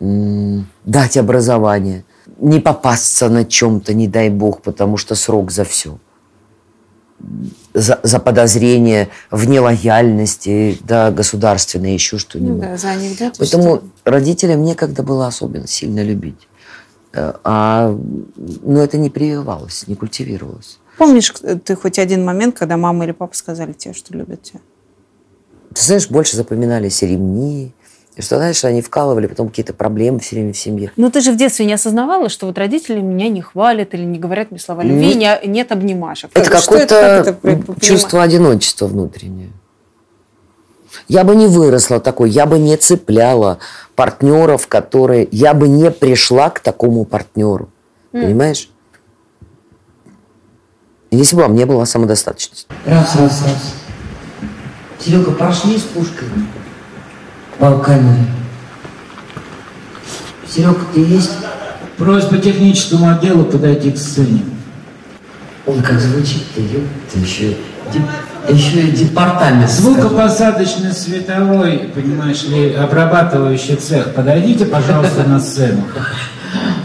Speaker 1: дать образование, не попасться на чем-то, не дай бог, потому что срок за все за, за подозрение в нелояльности, да, государственной, еще что-нибудь.
Speaker 4: Ну да, за анекдот.
Speaker 1: Поэтому родителям некогда было особенно сильно любить. Э, А, но это не прививалось, не культивировалось.
Speaker 4: Помнишь ты хоть один момент, когда мама или папа сказали тебе, что любят тебя?
Speaker 1: Ты знаешь, больше запоминались ремни, и что, знаешь, они вкалывали, потом какие-то проблемы все время в семье.
Speaker 4: Ну, ты же в детстве не осознавала, что вот родители меня не хвалят или не говорят мне слова любви,
Speaker 1: Не-
Speaker 4: не- нет обнимашек.
Speaker 1: Это какое-то
Speaker 4: как
Speaker 1: чувство одиночества внутреннее. Я бы не выросла такой, я бы не цепляла партнеров, которые... Я бы не пришла к такому партнеру.
Speaker 4: М.
Speaker 1: Понимаешь? Если бы во мне была самодостаточность. Раз, раз, раз. Серега, пошли с пушкой камере. Серега, ты есть?
Speaker 10: Просьба техническому отделу подойти к сцене.
Speaker 1: Он как звучит, ты, ты еще, еще и департамент.
Speaker 10: Звукопосадочный световой, понимаешь ли, обрабатывающий цех. Подойдите, пожалуйста, на сцену.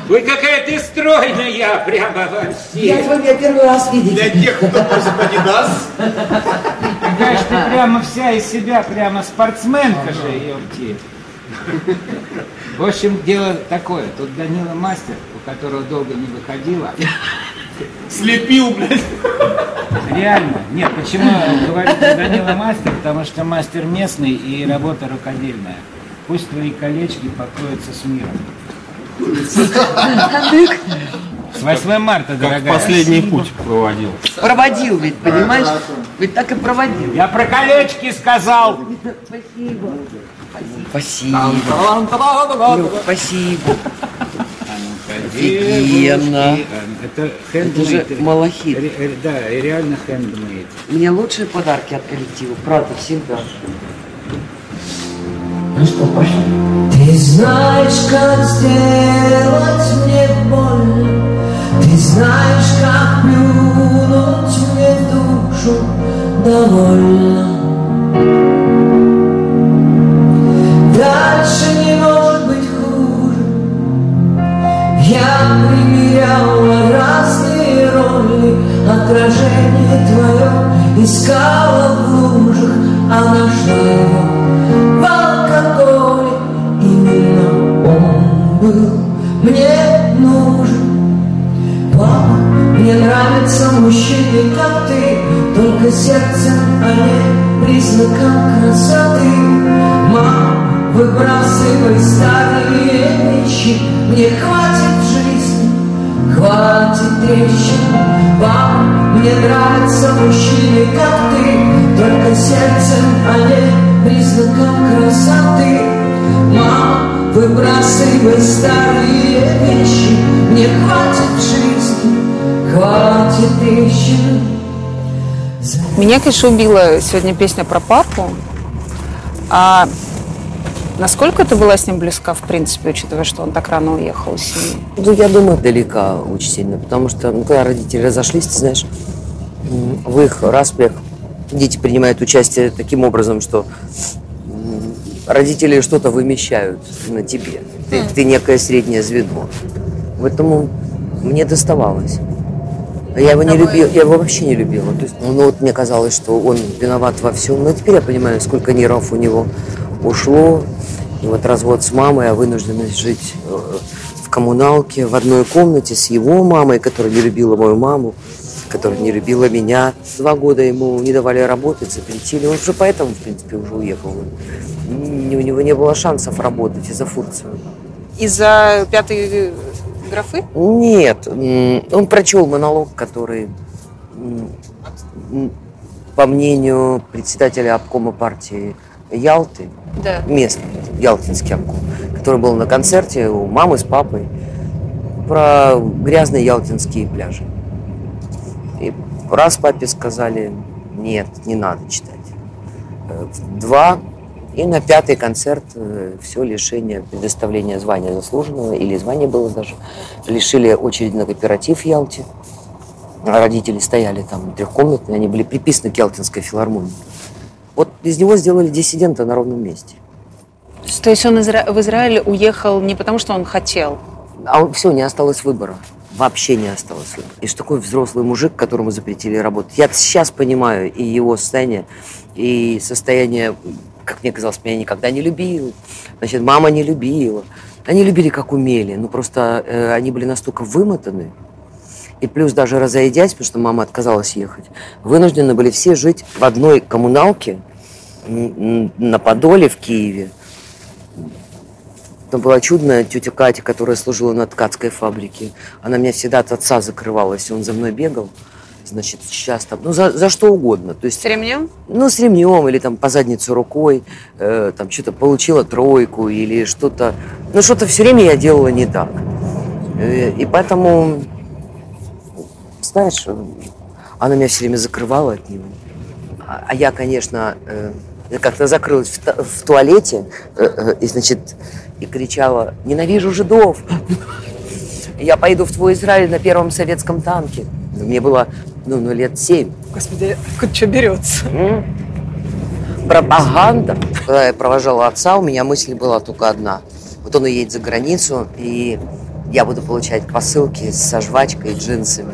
Speaker 20: Вы какая ты стройная, прямо вообще.
Speaker 1: Я тебя первый раз видел.
Speaker 20: Для тех, кто позади нас.
Speaker 10: Какая ж ты прямо вся из себя, прямо спортсменка же, ёпти. В общем, дело такое. Тут Данила мастер, у которого долго не выходила.
Speaker 20: Слепил, блядь.
Speaker 10: Реально. Нет, почему говорю Данила мастер? Потому что мастер местный и работа рукодельная. Пусть твои колечки покоятся с миром. С 8 марта, дорогая.
Speaker 21: последний путь проводил.
Speaker 1: Проводил ведь, понимаешь? Ведь так и проводил.
Speaker 10: Я про колечки сказал.
Speaker 1: Спасибо. Спасибо. Спасибо. Офигенно.
Speaker 10: Это
Speaker 1: Это
Speaker 10: хендмейд.
Speaker 1: же малахит.
Speaker 10: Да, и реально хендмейд.
Speaker 1: Мне лучшие подарки от коллектива. Правда, всегда. Ну что, пошли.
Speaker 22: Знаешь, как сделать мне больно. Ты знаешь, как плюнуть мне душу довольно. Дальше не может быть хуже. Я примеряла разные роли Отражение твое искала в лужах А нашла его мне нужен. Папа, мне нравятся мужчины, как ты. Только сердцем, а не признаком красоты. Мам, выбрасывай старые вещи Мне хватит жизни, хватит трещин. Папа, мне нравятся мужчины, как ты. Только сердцем, а не признаком красоты. Мам, выбрасывай старые вещи Мне хватит жизни, хватит трещин
Speaker 4: Меня, конечно, убила сегодня песня про папу. А насколько ты была с ним близка, в принципе, учитывая, что он так рано уехал из семьи?
Speaker 1: Ну, я думаю, далека очень сильно, потому что, ну, когда родители разошлись, ты знаешь, в их распрях дети принимают участие таким образом, что родители что-то вымещают на тебе. Ты, ты некое среднее звено. Поэтому мне доставалось. А Я его не любила, я его вообще не любила. То есть, ну вот мне казалось, что он виноват во всем. Но теперь я понимаю, сколько нервов у него ушло. И вот развод с мамой, а вынужденность жить э, в коммуналке, в одной комнате с его мамой, которая не любила мою маму, которая не любила меня. Два года ему не давали работать, запретили. Он уже поэтому, в принципе, уже уехал. У него не было шансов работать из-за Фурцева.
Speaker 4: Из-за пятой графы?
Speaker 1: Нет, он прочел монолог, который, по мнению председателя обкома партии Ялты,
Speaker 4: Да.
Speaker 1: местный ялтинский обком, который был на концерте у мамы с папой, про грязные ялтинские пляжи. И раз папе сказали, нет, не надо читать. Э, Два, и на пятый концерт все лишение предоставления звания заслуженного, или звания было даже, лишили очереди на кооператив в Ялте. Родители стояли там трехкомнатные, они были приписаны к Ялтинской филармонии. Вот из него сделали диссидента на ровном месте.
Speaker 4: То есть он изра- в Израиль уехал не потому, что он хотел?
Speaker 1: А все, не осталось выбора. Вообще не осталось выбора. И что такой взрослый мужик, которому запретили работать. Я сейчас понимаю и его состояние, и состояние, как мне казалось, меня никогда не любил. Значит, мама не любила. Они любили, как умели. Ну, просто э, они были настолько вымотаны. И плюс даже разойдясь, потому что мама отказалась ехать, вынуждены были все жить в одной коммуналке на Подоле в Киеве. Там была чудная тетя Катя, которая служила на ткацкой фабрике. Она меня всегда от отца закрывалась, он за мной бегал. Значит, сейчас там, ну, за, за что угодно. То есть,
Speaker 4: С ремнем?
Speaker 1: ну, с ремнем или там по задницу рукой, э, там что-то получила тройку или что-то. Ну, что-то все время я делала не так. Э, и поэтому, знаешь, она меня все время закрывала от него. А, а я, конечно, э, как-то закрылась в, в туалете э, э, и, значит, и кричала «Ненавижу жидов!» Я пойду в твой Израиль на первом советском танке. Мне было, ну, ну лет семь.
Speaker 4: Господи, откуда что берется?
Speaker 1: Пропаганда. Когда я провожала отца, у меня мысль была только одна. Вот он уедет за границу, и я буду получать посылки со жвачкой и джинсами.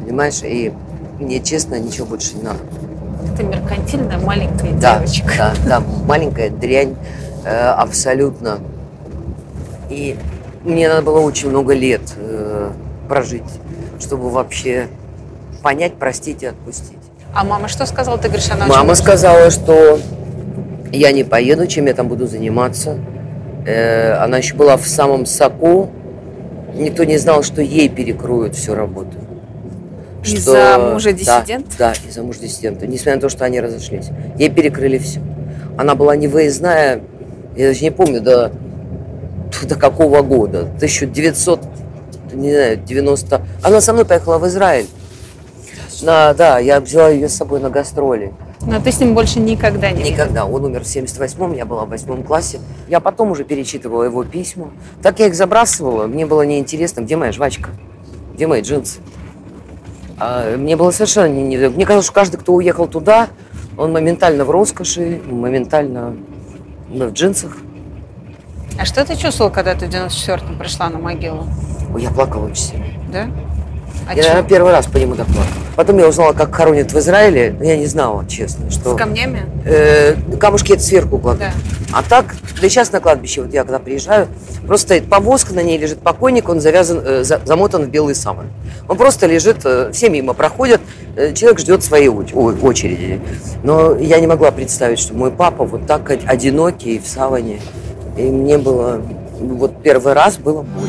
Speaker 1: Понимаешь? И мне, честно, ничего больше не надо.
Speaker 4: Это меркантильная маленькая
Speaker 1: Да,
Speaker 4: девочка.
Speaker 1: да, да, маленькая дрянь, э, абсолютно. И мне надо было очень много лет э, прожить, чтобы вообще понять, простить и отпустить.
Speaker 4: А мама что сказала? Ты говоришь, она
Speaker 1: Мама сказала, что я не поеду, чем я там буду заниматься. Э, она еще была в самом соку. Никто не знал, что ей перекроют всю работу.
Speaker 4: Из-за мужа
Speaker 1: да,
Speaker 4: диссидента?
Speaker 1: Да, из-за мужа диссидента. Несмотря на то, что они разошлись. Ей перекрыли все. Она была не выездная, я даже не помню, до, до какого года. 1900, не знаю, 90... Она со мной поехала в Израиль. На, да, я взяла ее с собой на гастроли.
Speaker 4: Но ты с ним больше никогда не
Speaker 1: Никогда. Он умер в 78-м, я была в восьмом классе. Я потом уже перечитывала его письма. Так я их забрасывала. Мне было неинтересно, где моя жвачка, где мои джинсы. А мне было совершенно не, не- Мне казалось, что каждый, кто уехал туда, он моментально в роскоши, моментально ну, в джинсах.
Speaker 4: А что ты чувствовала, когда ты в 94-м пришла на могилу?
Speaker 1: Ой, я плакала очень сильно.
Speaker 4: Да? А
Speaker 1: я, наверное, первый раз по нему так плакала. Потом я узнала, как хоронят в Израиле. Я не знала, честно, что...
Speaker 4: С камнями?
Speaker 1: Э, камушки это сверху кладут.
Speaker 4: Да.
Speaker 1: А так, да и сейчас на кладбище, вот я когда приезжаю, просто стоит повозка, на ней лежит покойник, он завязан, э, за- замотан в белый самый. Он просто лежит, э, все мимо проходят, э, человек ждет своей оч- о- очереди. Но я не могла представить, что мой папа вот так од- одинокий в саване. И мне было, ну, вот первый раз было больно.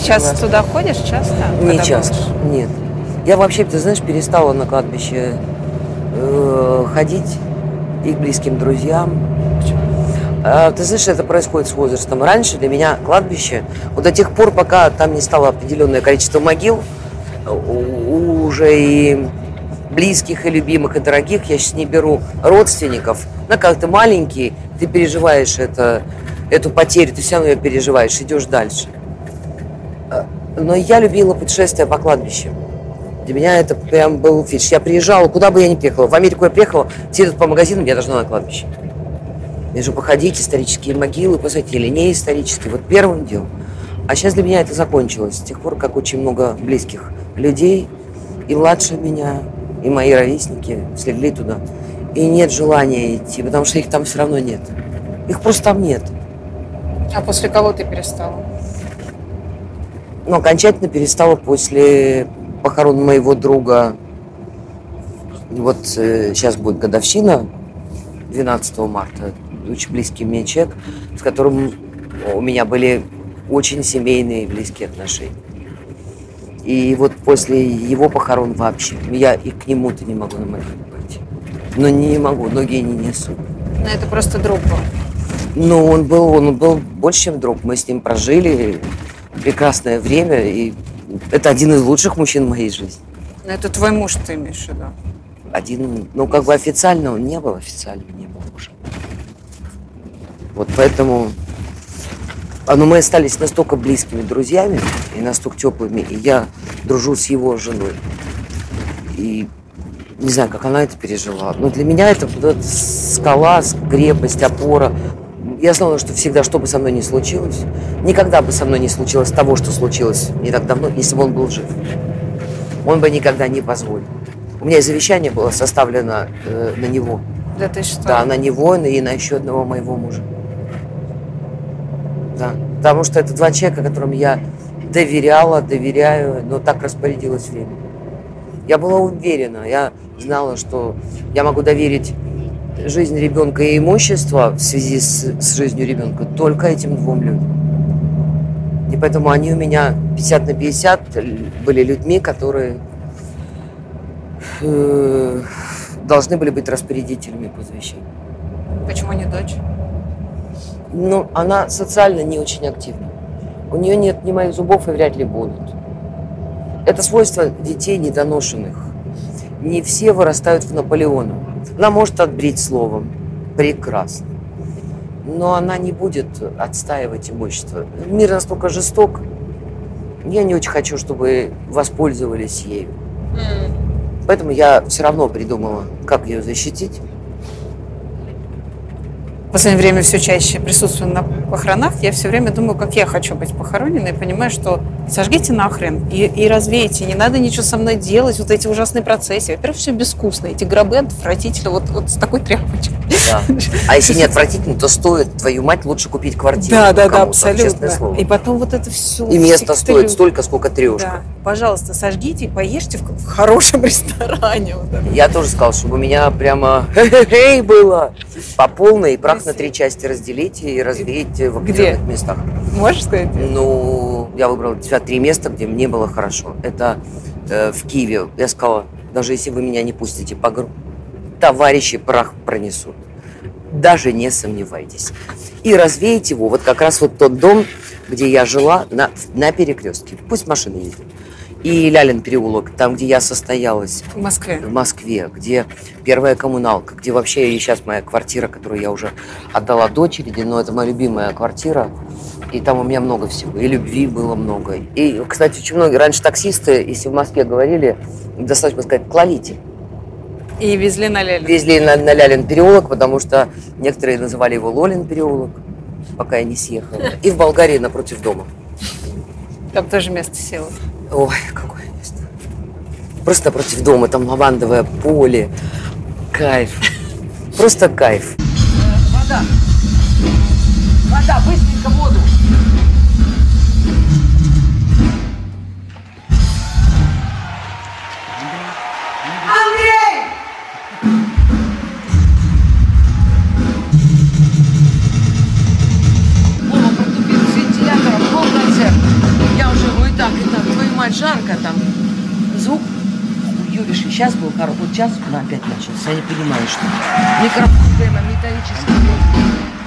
Speaker 4: сейчас
Speaker 1: Согласна.
Speaker 4: туда ходишь часто?
Speaker 1: Не часто,
Speaker 4: бываешь?
Speaker 1: нет. Я вообще, ты знаешь, перестала на кладбище э, ходить и к близким друзьям. А, ты знаешь, это происходит с возрастом. Раньше для меня кладбище, вот до тех пор, пока там не стало определенное количество могил, уже и близких, и любимых, и дорогих, я сейчас не беру родственников, ну, как ты маленький, ты переживаешь это, эту потерю, ты все равно ее переживаешь, идешь дальше. Но я любила путешествия по кладбищам. Для меня это прям был фиш. Я приезжала, куда бы я ни приехала. В Америку я приехала, все идут по магазинам, я должна на кладбище. Мне же походить, исторические могилы, посмотреть, или не исторические. Вот первым делом. А сейчас для меня это закончилось. С тех пор, как очень много близких людей, и младше меня, и мои ровесники слегли туда. И нет желания идти, потому что их там все равно нет. Их просто там нет.
Speaker 4: А после кого ты перестала?
Speaker 1: Но окончательно перестала после похорон моего друга. Вот э, сейчас будет годовщина 12 марта. Очень близкий мне человек, с которым у меня были очень семейные и близкие отношения. И вот после его похорон вообще, я и к нему-то не могу на могилу пойти. Но не могу, ноги не несу.
Speaker 4: Ну, это просто друг был.
Speaker 1: Ну, он был, он был больше, чем друг. Мы с ним прожили прекрасное время, и это один из лучших мужчин в моей жизни.
Speaker 4: Ну, это твой муж, ты имеешь в виду?
Speaker 1: Один, ну, как бы официально он не был, официально не был мужем. Вот поэтому... А, ну, мы остались настолько близкими друзьями и настолько теплыми, и я дружу с его женой. И не знаю, как она это пережила. Но для меня это вот скала, крепость, опора. Я знала, что всегда, что бы со мной ни случилось, никогда бы со мной не случилось того, что случилось не так давно, если бы он был жив. Он бы никогда не позволил. У меня и завещание было составлено э, на него.
Speaker 4: Да ты что?
Speaker 1: Да, на него и на еще одного моего мужа. Да. Потому что это два человека, которым я доверяла, доверяю, но так распорядилось время. Я была уверена, я знала, что я могу доверить жизнь ребенка и имущество в связи с, с жизнью ребенка только этим двум людям. И поэтому они у меня 50 на 50 были людьми, которые э, должны были быть распорядителями по завещанию.
Speaker 4: Почему не дочь?
Speaker 1: Ну, она социально не очень активна. У нее нет ни моих зубов и вряд ли будут. Это свойство детей недоношенных. Не все вырастают в Наполеона. Она может отбрить словом. Прекрасно. Но она не будет отстаивать имущество. Мир настолько жесток. Я не очень хочу, чтобы воспользовались ею. Поэтому я все равно придумала, как ее защитить.
Speaker 4: В последнее время все чаще присутствую на похоронах. Я все время думаю, как я хочу быть похоронена, и понимаю, что сожгите нахрен и, и развейте. Не надо ничего со мной делать, вот эти ужасные процессы. Во-первых, все безвкусно. Эти гробы отвратительно, вот, вот с такой тряпочкой.
Speaker 1: Да. А если не отвратительно, то стоит, твою мать, лучше купить квартиру.
Speaker 4: Да, да, да, абсолютно. И потом вот это все.
Speaker 1: И место стоит столько, сколько трешка.
Speaker 4: Да. Пожалуйста, сожгите и поешьте в, в хорошем ресторане. Вот.
Speaker 1: Я тоже сказал, чтобы у меня прямо было по полной, и прах на три части разделить и развеять в определенных местах.
Speaker 4: Можешь сказать?
Speaker 1: Ну, я выбрала для себя три места, где мне было хорошо. Это э, в Киеве. Я сказала, даже если вы меня не пустите по гроб, товарищи прах пронесут. Даже не сомневайтесь. И развеять его, вот как раз вот тот дом, где я жила, на, на перекрестке. Пусть машины ездят. И Лялин переулок, там, где я состоялась.
Speaker 4: В Москве.
Speaker 1: В Москве, где первая коммуналка, где вообще и сейчас моя квартира, которую я уже отдала дочери, но это моя любимая квартира. И там у меня много всего. И любви было много. И, кстати, очень многие раньше таксисты, если в Москве говорили, достаточно сказать, клалите.
Speaker 4: И везли на Лелю.
Speaker 1: Везли на, на Лялин переулок, потому что некоторые называли его Лолин переулок, пока я не съехала. И в Болгарии напротив дома.
Speaker 4: Там тоже место силы.
Speaker 1: Ой, какое место. Просто напротив дома, там лавандовое поле. Кайф. Просто кайф.
Speaker 23: Вода! Вода, быстренько воду!
Speaker 1: Сейчас был хороший, вот час ну, опять начался, я не понимаю, что. Микрофон прямо металлический.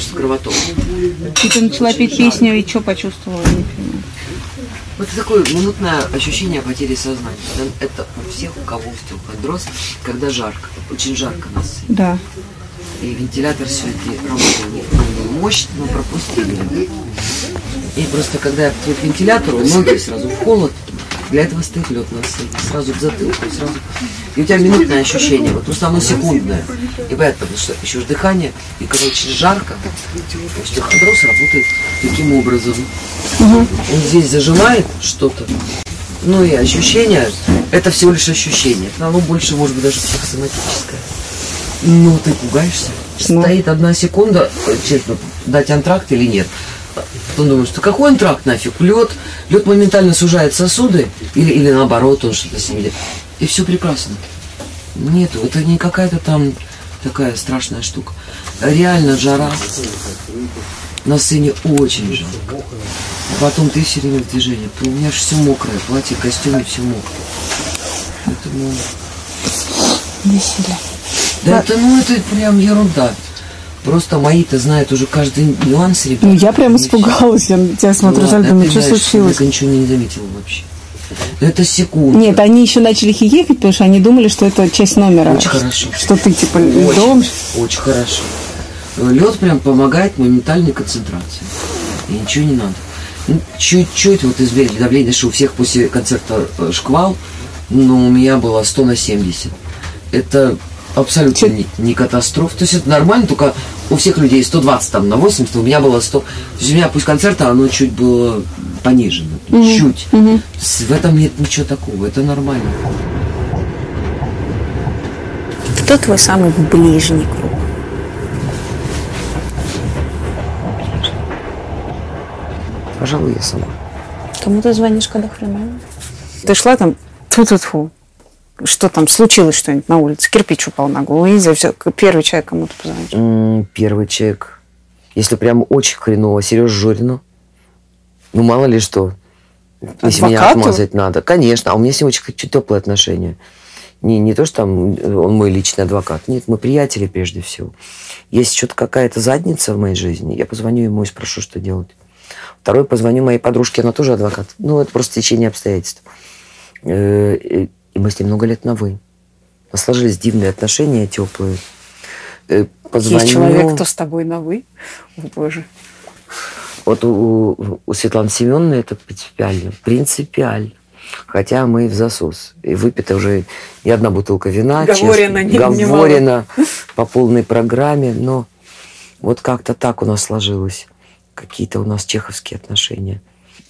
Speaker 1: Что кровоток.
Speaker 4: И ты начала петь песню, и что почувствовала? Не понимаю.
Speaker 1: Вот такое минутное ощущение потери сознания. Это у всех, у кого остеохондроз, когда жарко, очень жарко на сцене.
Speaker 4: Да.
Speaker 1: И вентилятор все-таки работал не мощно, но пропустили. И просто когда я к вентилятору, ноги сразу в холод, для этого стоит лед на сцене. Сразу к затылку, и сразу. И у тебя минутное ощущение, вот просто оно секундное. И поэтому, что еще дыхание, и когда очень жарко, остеохондроз работает таким образом. Он здесь зажимает что-то, ну и ощущение, это всего лишь ощущение. Оно больше, может быть, даже психосоматическое. Ну, ты пугаешься. Стоит одна секунда, э, честно, дать антракт или нет. Потом думаешь, что какой антракт нафиг? Лед, лед моментально сужает сосуды, или, или наоборот, он что-то с ними делает. И все прекрасно. Нету, это не какая-то там такая страшная штука. Реально жара. На сцене очень жарко. А потом ты все время в движении. У меня же все мокрое, платье, костюм, все мокрое. Поэтому...
Speaker 4: Веселье.
Speaker 1: Да это, ну, это прям ерунда. Просто мои-то знают уже каждый нюанс, ребята.
Speaker 4: Ну, я прям
Speaker 1: все-
Speaker 4: испугалась. Я тебя смотрю,
Speaker 1: Ну
Speaker 4: Жаль,
Speaker 1: ладно,
Speaker 4: думаю, что
Speaker 1: знаешь,
Speaker 4: случилось?
Speaker 1: Я ничего не заметила вообще. Это секунда.
Speaker 4: Нет, они еще начали хихикать, потому что они думали, что это часть номера.
Speaker 1: Очень хорошо.
Speaker 4: Что ты типа
Speaker 1: Очень,
Speaker 4: льдом.
Speaker 1: очень хорошо. Лед прям помогает моментальной концентрации. И ничего не надо. Ну, Чуть-чуть вот измерили давление, что у всех после концерта э, шквал, но у меня было 100 на 70. Это абсолютно не, не катастрофа. То есть это нормально, только у всех людей 120 там на 80, у меня было 100. То есть у меня после концерта оно чуть было понижено.
Speaker 4: Мгм.
Speaker 1: Чуть. С- В этом нет ничего такого, это нормально.
Speaker 4: Кто твой самый ближний круг?
Speaker 1: Пожалуй, я сама.
Speaker 4: Кому ты звонишь, когда хреново? Ты шла там, тьфу тьфу тьфу Что там, случилось что-нибудь на улице? Кирпич упал на голову. Знаю, всё, первый человек кому ты позвонишь.
Speaker 1: М, Первый человек. Если прям очень хреново, Сережа Жорину. Ну, мало ли что. Если меня
Speaker 4: Адвокату?
Speaker 1: отмазать надо. Конечно. А у меня с ним очень теплые отношения. Не, не то, что там э, он мой личный адвокат. Нет, мы приятели прежде всего. Если что-то какая-то задница в моей жизни, я позвоню ему и спрошу, что делать. Второй позвоню моей подружке, она тоже адвокат. Ну, это просто течение обстоятельств. И мы с ним много лет на «вы». У нас сложились дивные отношения, теплые. Э, Позвоню...
Speaker 4: Есть человек, кто с тобой на вы? О, боже.
Speaker 1: Вот у, у Светланы Семеновны это принципиально. Принципиально. Хотя мы в засос. И выпита уже не одна бутылка вина.
Speaker 4: Говорено,
Speaker 1: честно.
Speaker 4: не-
Speaker 1: Говорено по полной программе. Но вот как-то так у нас сложилось. Какие-то у нас чеховские отношения.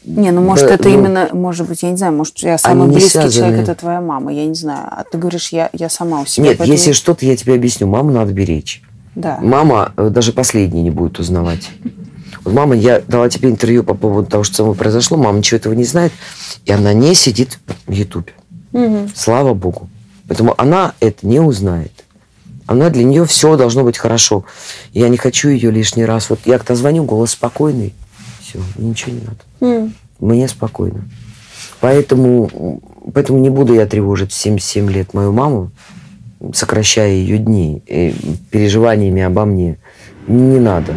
Speaker 4: Не, ну может
Speaker 1: Да,
Speaker 4: это
Speaker 1: ну,
Speaker 4: именно, может быть, я не знаю, может я самый близкий
Speaker 1: связаны.
Speaker 4: человек это твоя мама, я не знаю. А ты говоришь, я, я сама у себя.
Speaker 1: Нет,
Speaker 4: поэтому-
Speaker 1: если что-то, я тебе объясню. Маму надо беречь.
Speaker 4: Да.
Speaker 1: Мама э, даже последний не будет узнавать. Вот мама, я дала тебе интервью по поводу того, что со мной произошло. Мама ничего этого не знает. И она не сидит в Ютубе.
Speaker 4: Мгм.
Speaker 1: Слава Богу. Поэтому она это не узнает. Она для нее все должно быть хорошо. Я не хочу ее лишний раз. Вот я когда звоню, голос спокойный. Все, ничего не надо.
Speaker 4: М.
Speaker 1: Мне спокойно. Поэтому, поэтому не буду я тревожить в 77 лет мою маму, сокращая ее дни и переживаниями обо мне. Не надо.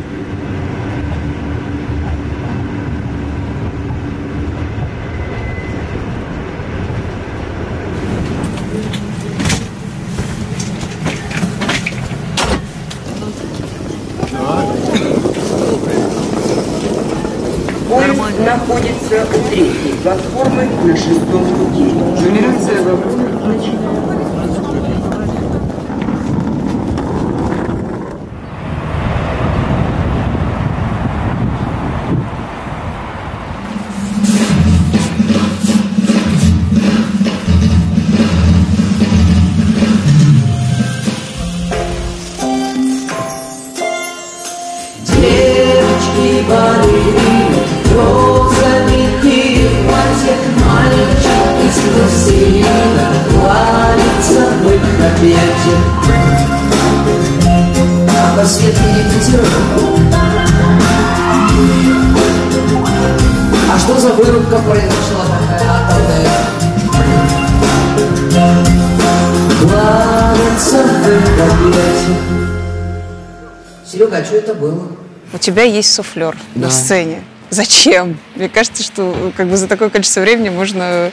Speaker 4: Тебя есть суфлер на
Speaker 1: Да.
Speaker 4: сцене. Зачем? Мне кажется, что как бы за такое количество времени можно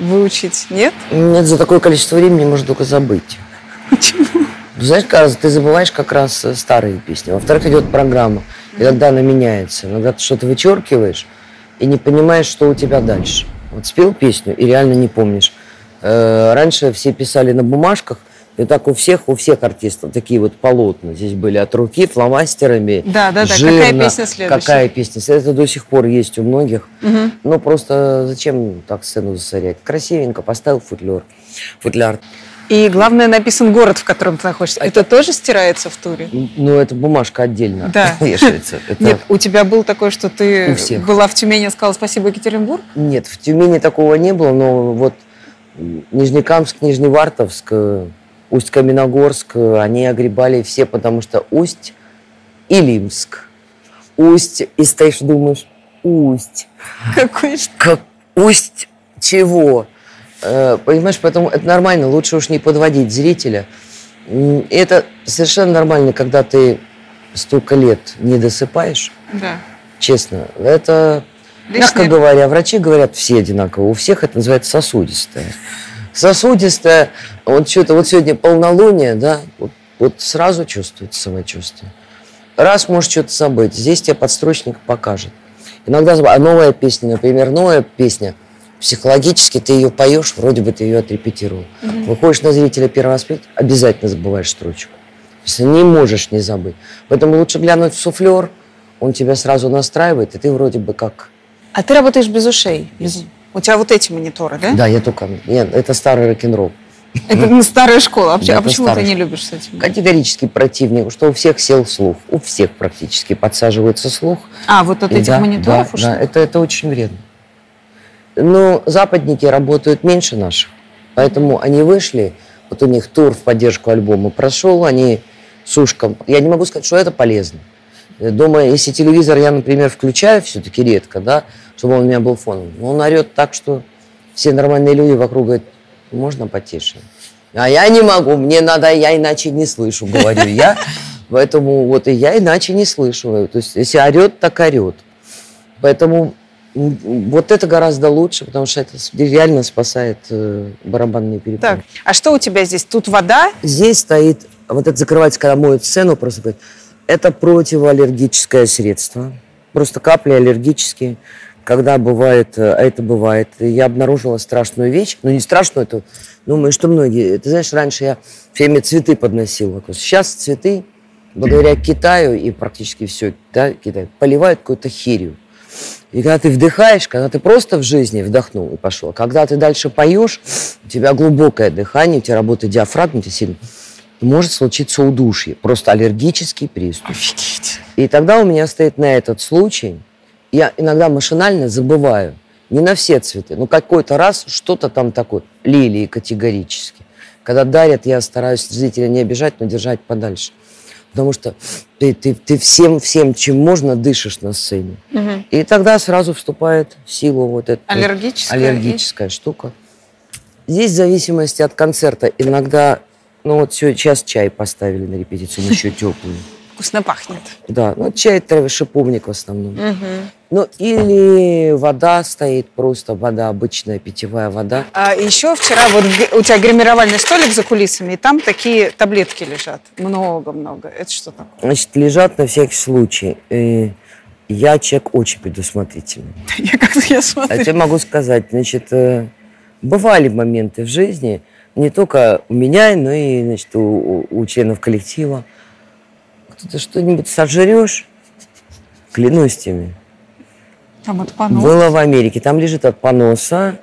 Speaker 4: выучить. Нет?
Speaker 1: Нет, за такое количество времени можно только забыть. Почему? Знаешь, кажется, ты забываешь как раз э, старые песни. Во-вторых, идет программа, и тогда она меняется. Иногда ты что-то вычеркиваешь и не понимаешь, что у тебя дальше. Вот спел песню и реально не помнишь. Э, Раньше все писали на бумажках, и так у всех, у всех артистов такие вот полотна здесь были от руки, фломастерами.
Speaker 4: Да, да, да.
Speaker 1: жирно.
Speaker 4: Какая песня следующая?
Speaker 1: Какая песня? Это до сих пор есть у многих.
Speaker 4: Мгм.
Speaker 1: Ну, просто зачем так сцену засорять? Красивенько поставил футляр. Футляр.
Speaker 4: И главное, написан город, в котором ты находишься. Это тоже стирается в туре?
Speaker 1: Ну, это бумажка отдельно
Speaker 4: Да.
Speaker 1: вешается. Это-
Speaker 4: Нет, у тебя был такой, что ты была в Тюмени и сказала спасибо, Екатеринбург?
Speaker 1: Нет, в Тюмени такого не было, но вот Нижнекамск, Нижневартовск, э, Усть-Каменогорск, они огребали все, потому что Усть и Лимск. Усть, и стоишь, думаешь, Усть.
Speaker 4: Какой
Speaker 1: Как Усть чего? Э, Понимаешь, поэтому это нормально, лучше уж не подводить зрителя. М, Это совершенно нормально, когда ты столько лет не досыпаешь,
Speaker 4: Да.
Speaker 1: честно. Это Мягко говоря, врачи говорят все одинаково. У всех это называется сосудистое. Сосудистое, вот что-то, вот сегодня полнолуние, да, вот, вот сразу чувствуется самочувствие. Раз можешь что-то забыть, здесь тебе подстрочник покажет. Иногда а новая песня, например, новая песня, психологически ты ее поешь, вроде бы ты ее отрепетировал.
Speaker 4: Мгм.
Speaker 1: Выходишь на зрителя первый раз, петь, обязательно забываешь строчку. Если не можешь не забыть. Поэтому лучше глянуть в суфлер, он тебя сразу настраивает, и ты вроде бы как...
Speaker 4: А ты работаешь без ушей? Без- У тебя вот эти мониторы, да?
Speaker 1: Да, я только... Нет, это старый рок-н-ролл.
Speaker 4: Это старая школа. А почему-
Speaker 1: Да,
Speaker 4: а почему ты не любишь с этим?
Speaker 1: Категорически противник, что у всех сел слух. У всех практически подсаживается слух.
Speaker 4: А, вот от
Speaker 1: И
Speaker 4: этих
Speaker 1: да,
Speaker 4: мониторов
Speaker 1: да,
Speaker 4: уж?
Speaker 1: да, это, это очень вредно. Но западники работают меньше наших. Поэтому они вышли, вот у них тур в поддержку альбома прошел, они с ушком. Я не могу сказать, что это полезно. Э, Дома, если телевизор я, например, включаю все-таки редко, да, чтобы он у меня был фоном, но он орет так, что все нормальные люди вокруг говорят, можно потише. А я не могу, мне надо, я иначе не слышу, говорю я. Поэтому вот и я иначе не слышу. То есть если орет, так орет. Поэтому вот это гораздо лучше, потому что это реально спасает э, барабанные перепонки.
Speaker 4: Так, а что у тебя здесь? Тут вода?
Speaker 1: Здесь стоит, вот это закрывается, когда моют сцену, просто говорит, это противоаллергическое средство. Просто капли аллергические. Когда бывает, э, а это бывает, я обнаружила страшную вещь. Ну, не страшную, это, думаю, что многие. Ты знаешь, раньше я все время цветы подносила. Сейчас цветы, благодаря Китаю и практически все, да, Китай, поливают какой-то херью. И когда ты вдыхаешь, когда ты просто в жизни вдохнул и пошел, когда ты дальше поешь, у тебя глубокое дыхание, у тебя работает диафрагма, у тебя сильно, может случиться удушье, просто аллергический приступ. И тогда у меня стоит на этот случай, я иногда машинально забываю, не на все цветы, но какой-то раз что-то там такое, лилии категорически. Когда дарят, я стараюсь зрителя не обижать, но держать подальше. Потому что ты, ты, ты всем, всем, чем можно, дышишь на сцене.
Speaker 4: Мгм.
Speaker 1: И тогда сразу вступает в силу вот эта
Speaker 4: Аллергическая
Speaker 1: аллергическая штука. Здесь в зависимости от концерта иногда, ну вот сейчас чай поставили на репетицию, еще теплый.
Speaker 4: Вкусно пахнет.
Speaker 1: Да, ну чай травы шиповник в основном.
Speaker 4: Мгм.
Speaker 1: Ну или вода стоит, просто вода, обычная питьевая вода.
Speaker 4: А еще вчера вот у тебя гримировальный столик за кулисами, и там такие таблетки лежат. Много-много. Это что такое?
Speaker 1: Значит, лежат на всякий случай. Э, Я человек очень предусмотрительный.
Speaker 4: Я как-то я
Speaker 1: А
Speaker 4: смотрю.
Speaker 1: тебе могу сказать, значит, э, бывали моменты в жизни, не только у меня, но и значит, у, у- членов коллектива. Кто-то что-нибудь сожрешь, клянусь тебе.
Speaker 4: Там от понос.
Speaker 1: Было в Америке. Там лежит от поноса,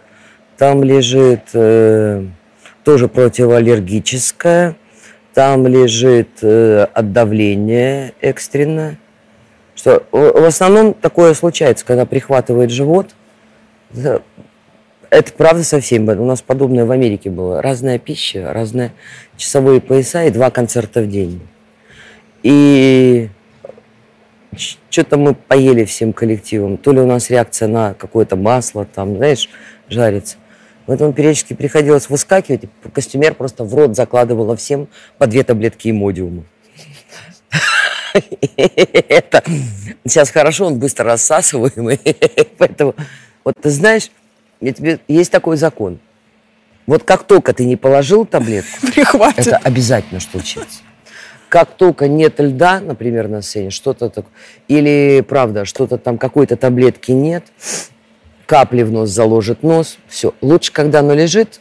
Speaker 1: там лежит э, тоже противоаллергическое, там лежит э, от давления экстренно. Что в в основном такое случается, когда прихватывает живот. Это, правда со всеми. У нас подобное в Америке было. Разная пища, разные часовые пояса и два концерта в день. И что-то мы поели всем коллективом. То ли у нас реакция на какое-то масло, там, знаешь, жарится. Поэтому периодически приходилось выскакивать, костюмер просто в рот закладывала всем по две таблетки имодиума. Это сейчас хорошо, он быстро рассасываемый. Поэтому, вот ты знаешь, я тебе, есть такой закон. Вот как только ты не положил таблетку, это обязательно случится. Как только нет льда, например, на сцене, что-то такое, или, правда, что-то там, какой-то таблетки нет, капли в нос заложит нос, все. Лучше, когда оно лежит,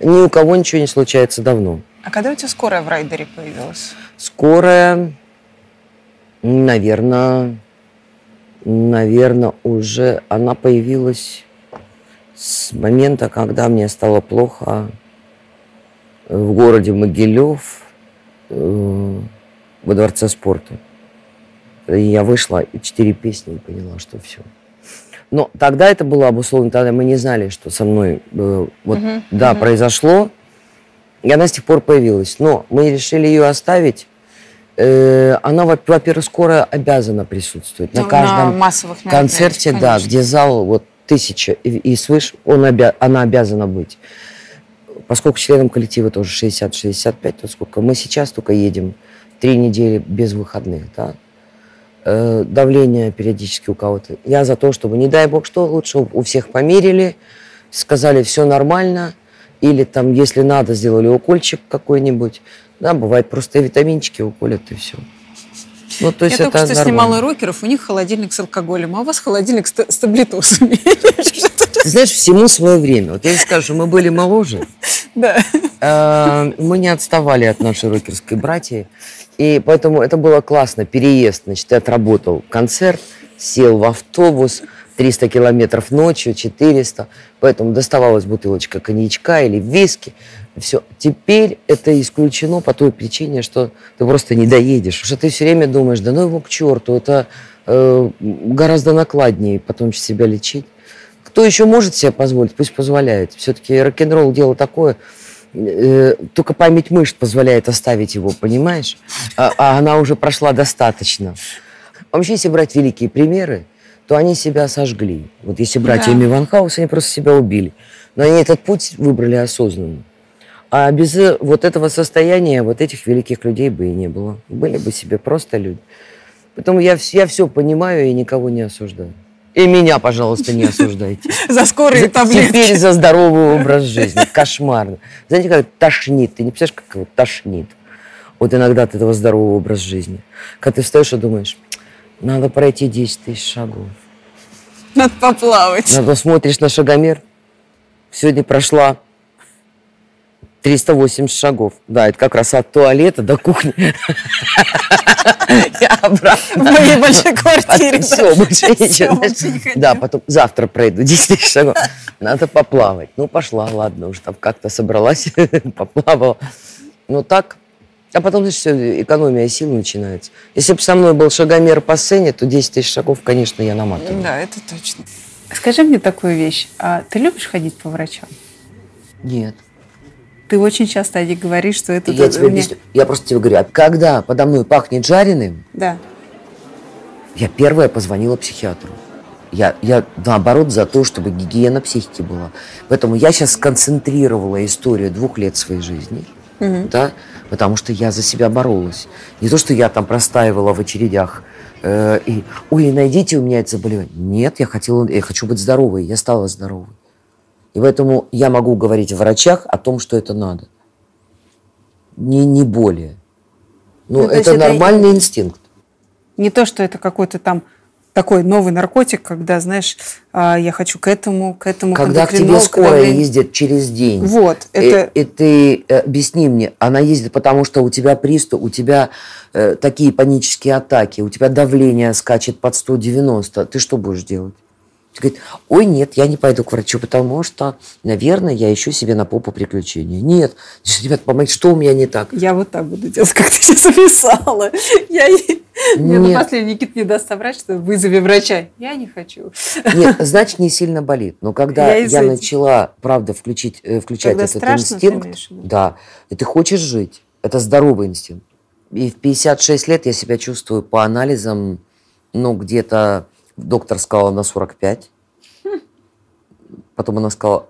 Speaker 1: ни у кого ничего не случается давно.
Speaker 4: А когда у тебя скорая в райдере появилась?
Speaker 1: Скорая, наверное, наверное, уже она появилась с момента, когда мне стало плохо в городе Могилев, э, во Дворце спорта. И я вышла, и четыре песни, и поняла, что все. Но тогда это было обусловлено, тогда мы не знали, что со мной э, вот,
Speaker 4: Мгм,
Speaker 1: да,
Speaker 4: мгм.
Speaker 1: произошло. И она с тех пор появилась. Но мы решили ее оставить. Э, она, во- во-первых, скоро обязана присутствовать.
Speaker 4: Ну,
Speaker 1: на
Speaker 4: на
Speaker 1: каждом
Speaker 4: массовых
Speaker 1: концерте,
Speaker 4: мероприятиях,
Speaker 1: да,
Speaker 4: конечно.
Speaker 1: где зал вот тысяча и, свыше, он обя- она обязана быть. Поскольку членам коллектива тоже 60-65, то сколько мы сейчас только едем три недели без выходных, да. э, давление периодически у кого-то. Я за то, чтобы, не дай бог, что лучше у всех померили, сказали, все нормально, или там, если надо, сделали укольчик какой-нибудь. Да, бывает, просто витаминчики уколят, и все. Ну, то есть
Speaker 4: Я
Speaker 1: это
Speaker 4: только что
Speaker 1: нормально.
Speaker 4: снимала рокеров, у них холодильник с алкоголем, а у вас холодильник с, с таблетосами.
Speaker 1: Ты знаешь, всему свое время. Вот я тебе скажу, мы были моложе,
Speaker 4: Да.
Speaker 1: э, мы не отставали от нашей рокерской братьи, и поэтому это было классно. Переезд, значит, ты отработал концерт, сел в автобус, 300 километров ночью, 400, поэтому доставалась бутылочка коньячка или виски, все. Теперь это исключено по той причине, что ты просто не доедешь. Потому что ты все время думаешь, да ну его к черту, это э, гораздо накладнее потом себя лечить. Кто еще может себе позволить, пусть позволяет. Все-таки рок-н-ролл дело такое, э, только память мышц позволяет оставить его, понимаешь? А, а она уже прошла достаточно. Вообще, если брать великие примеры, то они себя сожгли. Вот если брать
Speaker 4: Да.
Speaker 1: Эми Ван Хаус, они просто себя убили. Но они этот путь выбрали осознанно. А без э, вот этого состояния вот этих великих людей бы и не было. Были бы себе просто люди. Поэтому я, я все понимаю и никого не осуждаю. И меня, пожалуйста, не осуждайте.
Speaker 4: За скорые
Speaker 1: За-
Speaker 4: таблетки.
Speaker 1: Теперь за здоровый образ жизни. Кошмарно. Знаете, как тошнит. Ты не представляешь, как его тошнит. Вот иногда от этого здорового образа жизни. Когда ты встаешь и думаешь, надо пройти 10 тысяч шагов.
Speaker 4: Надо поплавать.
Speaker 1: Надо смотришь на шагомер. Сегодня прошла 380 шагов. Да, это как раз от туалета до кухни. И обратно.
Speaker 4: В моей большой квартире.
Speaker 1: Все, больше ничего. Да, потом завтра пройду 10 тысяч шагов. Надо поплавать. Ну, пошла, ладно, уже там как-то собралась, поплавала. Ну, так. А потом, значит, все, экономия сил начинается. Если бы со мной был шагомер по сцене, то 10 тысяч шагов, конечно, я наматываю.
Speaker 4: Да, это точно. Скажи мне такую вещь. А ты любишь ходить по врачам?
Speaker 1: Нет.
Speaker 4: Ты очень часто Ади, говоришь, что это...
Speaker 1: Я тебе
Speaker 4: меня-
Speaker 1: объясню. Я просто тебе говорю, а когда подо мной пахнет жареным,
Speaker 4: Да.
Speaker 1: я первая позвонила психиатру. Я, я наоборот за то, чтобы гигиена психики была. Поэтому я сейчас сконцентрировала историю двух лет своей жизни,
Speaker 4: Мгм.
Speaker 1: да, потому что я за себя боролась. Не то, что я там простаивала в очередях э, и, ой, найдите у меня это заболевание. Нет, я хотела, я хочу быть здоровой, я стала здоровой. И поэтому я могу говорить о врачах о том, что это надо. Не, не более. Ну,
Speaker 4: Ну, есть
Speaker 1: это
Speaker 4: это
Speaker 1: нормальный инстинкт.
Speaker 4: Не то, что это какой-то там такой новый наркотик, когда, знаешь, а, я хочу к этому, к этому,
Speaker 1: Когда к тебе скорая
Speaker 4: когда
Speaker 1: ездит через день.
Speaker 4: Вот,
Speaker 1: И-
Speaker 4: это-
Speaker 1: И, ты э, объясни мне, она ездит потому, что у тебя приступ, у тебя э, такие панические атаки, у тебя давление скачет под 190. Ты что будешь делать? Говорит, ой, нет, я не пойду к врачу, потому что, наверное, я ищу себе на попу приключения. Нет, ребят, помогите, что у меня не так?
Speaker 4: Я вот так буду делать, как ты сейчас описала. Я не- Мне
Speaker 1: Нет.
Speaker 4: на последний Никит не даст соврать, что вызови врача. Я не хочу.
Speaker 1: Нет, значит, не сильно болит. Но когда
Speaker 4: Я
Speaker 1: я, начала, правда, включить, э, включать
Speaker 4: Когда
Speaker 1: этот
Speaker 4: страшно,
Speaker 1: инстинкт, да, и ты хочешь жить, это здоровый инстинкт. И в 56 лет я себя чувствую по анализам, ну, где-то доктор сказала на 45. Потом она сказала,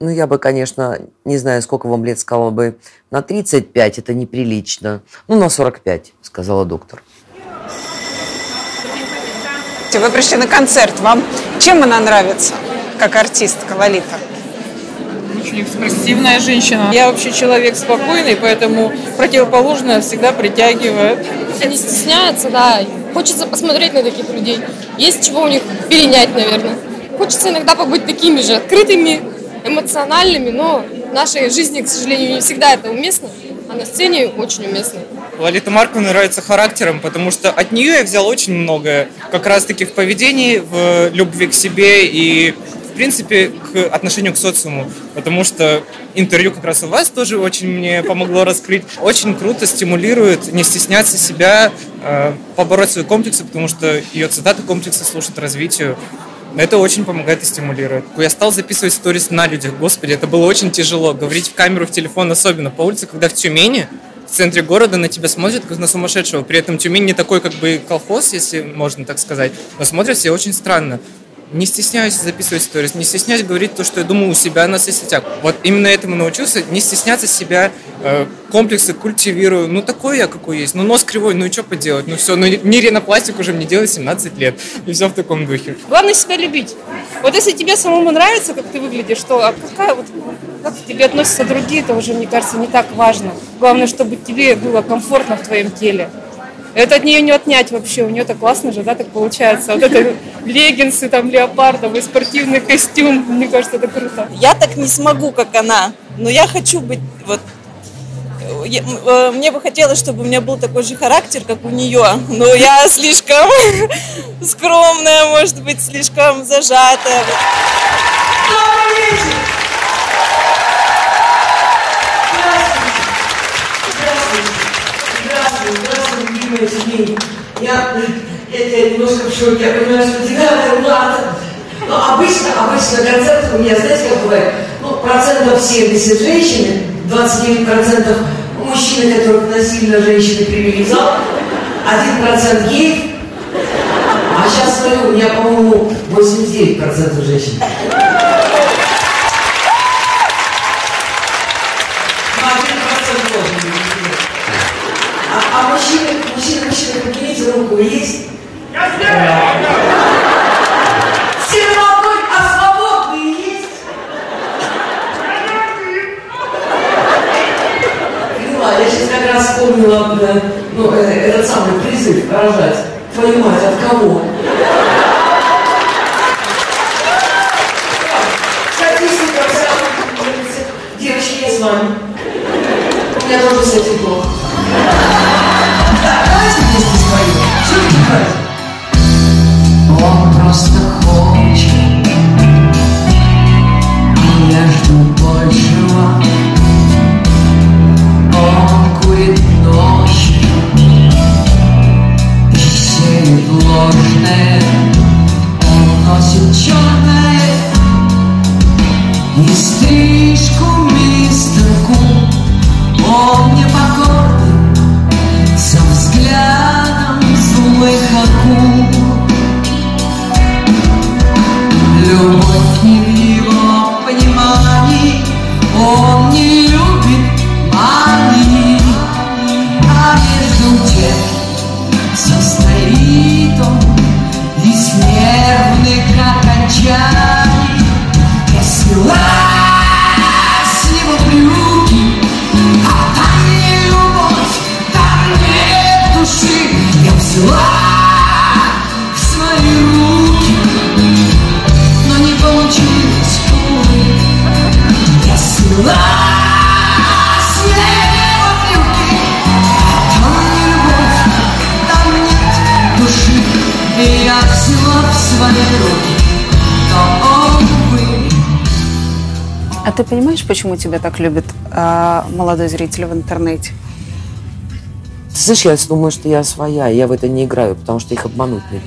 Speaker 1: ну, я бы, конечно, не знаю, сколько вам лет, сказала бы, на 35 это неприлично. Ну, на 45, сказала доктор.
Speaker 4: Вы пришли на концерт. Вам чем она нравится, как артистка Лолита?
Speaker 24: Очень экспрессивная женщина. Я вообще человек спокойный, поэтому противоположное всегда притягивает.
Speaker 25: Они стесняются, да. Хочется посмотреть на таких людей. Есть чего у них перенять, наверное. Хочется иногда побыть такими же открытыми, эмоциональными, но в нашей жизни, к сожалению, не всегда это уместно, а на сцене очень уместно.
Speaker 26: Лолита Марковна нравится характером, потому что от нее я взял очень многое. Как раз-таки в поведении, в любви к себе и, принципе, к отношению к социуму. Потому что интервью как раз у вас тоже очень мне помогло раскрыть. Очень круто стимулирует не стесняться себя, э, побороть свои комплексы, потому что ее цитаты комплексы служат развитию. Это очень помогает и стимулирует. Я стал записывать сторис на людях. Господи, это было очень тяжело. Говорить в камеру, в телефон, особенно по улице, когда в Тюмени, в центре города на тебя смотрят как на сумасшедшего. При этом Тюмень не такой как бы колхоз, если можно так сказать, но смотрят все очень странно. Не стесняюсь записывать сторис, не стесняюсь говорить то, что я думаю у себя на соцсетях. Вот именно этому научился, не стесняться себя, э, комплексы культивирую. Ну, такой я, какой есть. Ну, нос кривой, ну и что поделать? Ну, все, ну, не ринопластик уже мне делать 17 лет. И все в таком духе.
Speaker 25: Главное себя любить. Вот если тебе самому нравится, как ты выглядишь, то а какая вот как к тебе относятся другие, это уже, мне кажется, не так важно. Главное, чтобы тебе было комфортно в твоем теле. Это от нее не отнять вообще. У нее так классно же, да, так получается. Вот это леггинсы, там, леопардовый, спортивный костюм. Мне кажется, это круто.
Speaker 27: Я так не смогу, как она. Но я хочу быть вот я- э, мне бы хотелось, чтобы у меня был такой же характер, как у нее. Но я слишком скромная, может быть, слишком зажатая.
Speaker 28: Немножко в шоке. Я понимаю, что тебя мало. Но обычно, обычно концерты у меня, знаете, как бывает? Ну, процентов 70 женщины, 29% мужчины, которых насильно женщины привели в зал, 1% геев, а сейчас смотрю, у меня, по-моему, 89% женщин. Ну, 1% тоже не мужчины. А, а мужчины, мужчины, мужчины, поднимите руку, есть? Все молодой, а свободные есть? Поняла, я сейчас как раз э, ну, э, этот самый призыв рожать. Твою мать, от кого? Статистика вся. Девочки, я с вами. У меня тоже с этим плохо. Да, давайте вместе споем. Все-таки праздник.
Speaker 9: Он просто хочет, я жду большего. Он курит ночью ложное. Он носит черное и стрижку мистерку.
Speaker 4: Почему тебя так любит а, молодой зритель в интернете?
Speaker 1: Ты знаешь, я думаю, что я своя, я в это не играю, потому что их обмануть нельзя.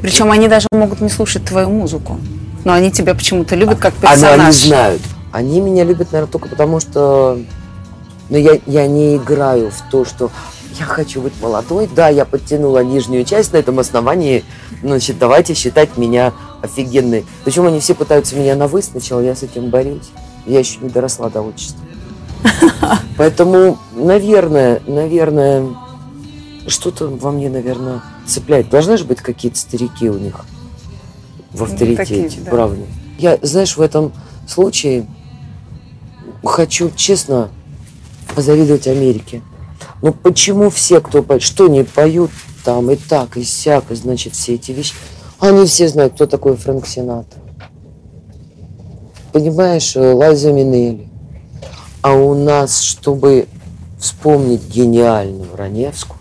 Speaker 4: Причем они даже могут не слушать твою музыку. Но они тебя почему-то любят как
Speaker 1: Они,
Speaker 4: персонаж.
Speaker 1: они знают. Они меня любят, наверное, только потому, что ну, я, я не играю в то, что я хочу быть молодой. Да, я подтянула нижнюю часть на этом основании. Значит, давайте считать меня офигенной. Причем они все пытаются меня на вы сначала, я с этим борюсь. Я еще не доросла до отчества. Поэтому, наверное, наверное, что-то во мне, наверное, цепляет. Должны же быть какие-то старики у них в авторитете,
Speaker 4: такие, да.
Speaker 1: правда. Я, знаешь, в этом случае хочу, честно, позавидовать Америке. Ну почему все, кто поет, что не поют там и так, и сяк, и значит, все эти вещи, они все знают, кто такой Фрэнк Синатра. Понимаешь, э, Лайза Минелли. А у нас, чтобы вспомнить гениальную Раневскую,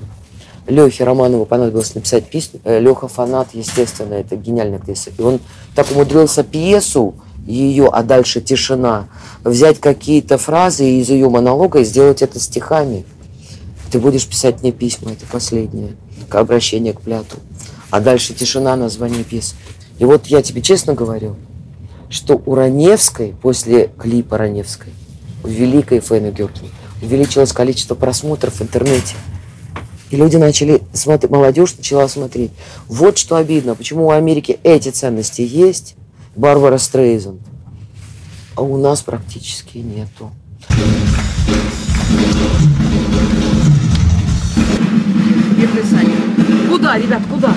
Speaker 1: Лехе Романову понадобилось написать песню. Леха фанат, естественно, это гениальная актриса. И он так умудрился пьесу ее, а дальше тишина, взять какие-то фразы из ее монолога и сделать это стихами. Ты будешь писать мне письма, это последнее, обращение к пляту. А дальше тишина, название пьесы. И вот я тебе честно говорю, что у Раневской, после клипа Раневской, у великой Фэны Гюртни, увеличилось количество просмотров в интернете. И люди начали смотреть, молодежь начала смотреть. Вот что обидно, почему у Америки эти ценности есть, Барбара Стрейзен, а у нас практически нету.
Speaker 23: Куда, ребят, куда?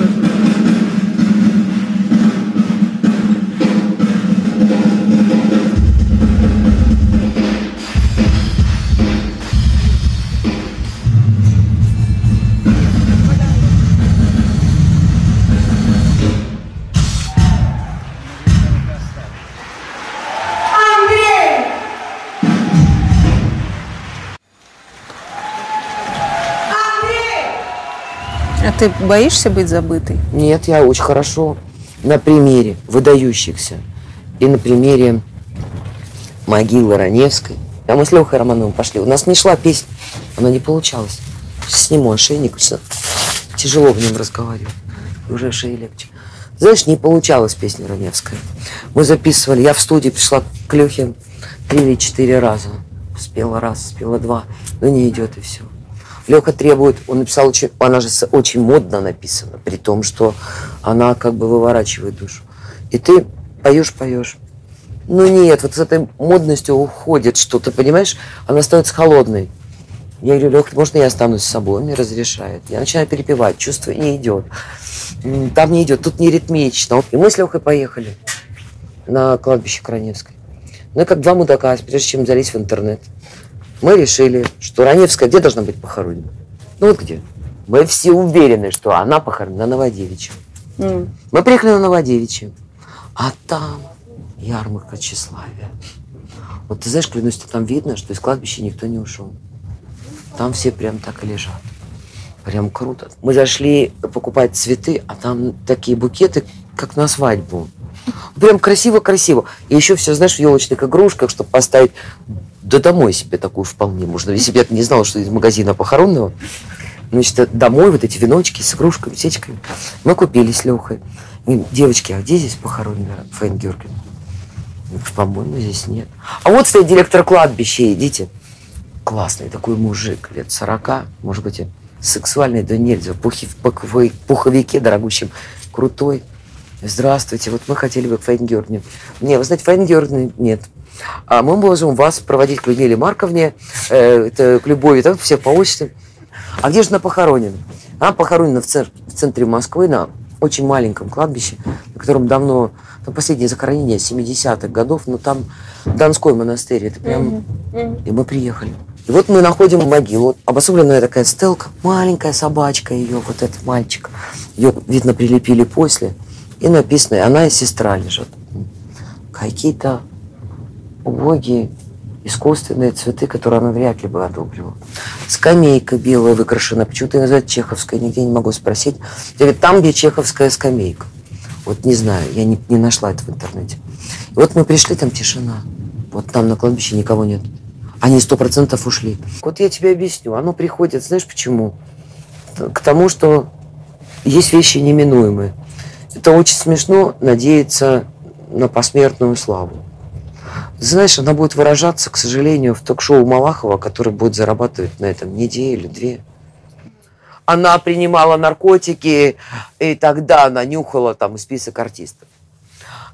Speaker 4: Ты боишься быть забытой?
Speaker 1: Нет, я очень хорошо на примере выдающихся и на примере могилы Раневской. А мы с Лехой Романовым пошли. У нас не шла песня, она не получалась. Сниму ошейник, всё. тяжело в нем разговаривать. Уже шеи легче. Знаешь, не получалась песня Раневская. Мы записывали, я в студии пришла к Лехе три или четыре раза. Спела раз, спела два, но не идет и все. Леха требует, он написал очень, она же очень модно написана, при том, что она как бы выворачивает душу. И ты поешь, поешь. Ну нет, вот с этой модностью уходит что-то, понимаешь? Она становится холодной. Я говорю, Лех, можно я останусь с собой? Он мне разрешает. Я начинаю перепевать, чувство не идет. Там не идет, тут не ритмично. И мы с Лехой поехали на кладбище Краневской. Ну как два мудака, прежде чем залезть в интернет. Мы решили, что Раневская где должна быть похоронена? Ну вот где? Мы все уверены, что она похоронена на Новодевичьем. Мы приехали на Новодевичье, а там ярмарка тщеславия. Вот ты знаешь, клянусь, тебе, там видно, что из кладбища никто не ушел. Там все прям так и лежат. Прям круто. Мы зашли покупать цветы, а там такие букеты, как на свадьбу. Прям красиво-красиво. И еще все, знаешь, в елочных игрушках, чтобы поставить да домой себе такую вполне можно. Если бы я не знала, что из магазина похоронного, значит, домой вот эти веночки с игрушками, сечками. Мы купили с Лехой. Девочки, а где здесь похоронена Фейн Георгиевна? По-моему, здесь нет. А вот стоит директор кладбища, идите. Классный такой мужик, лет 40, может быть, сексуальный, да нельзя, в пухи- пуховике дорогущем, крутой. Здравствуйте, вот мы хотели бы к Фаине Георгиевне. Не, вы знаете, Фаины Георгиевны нет. А мы можем вас проводить к Людмиле Марковне, э, это, к Любови, там все по очереди. А где же она похоронена? Она похоронена в, цер- в центре Москвы на очень маленьком кладбище, на котором давно, там последнее захоронение 70-х годов, но там Донской монастырь, это прям... И мы приехали. И вот мы находим могилу, обособленная такая стелка, маленькая собачка ее, вот этот мальчик. Ее, видно, прилепили после. И написано, и она и сестра лежат. Какие-то убогие искусственные цветы, которые она вряд ли бы одобрила. Скамейка белая выкрашена. Почему-то называют чеховской, нигде не могу спросить. Я говорю, там, где чеховская скамейка. Вот не знаю, я не, не нашла это в интернете. И вот мы пришли, там тишина. Вот там на кладбище никого нет. Они сто процентов ушли. Вот я тебе объясню. Оно приходит, знаешь почему? К тому, что есть вещи неминуемые. Это очень смешно надеяться на посмертную славу. Знаешь, она будет выражаться, к сожалению, в ток-шоу Малахова, который будет зарабатывать на этом неделю, две. Она принимала наркотики, и тогда она нюхала там список артистов.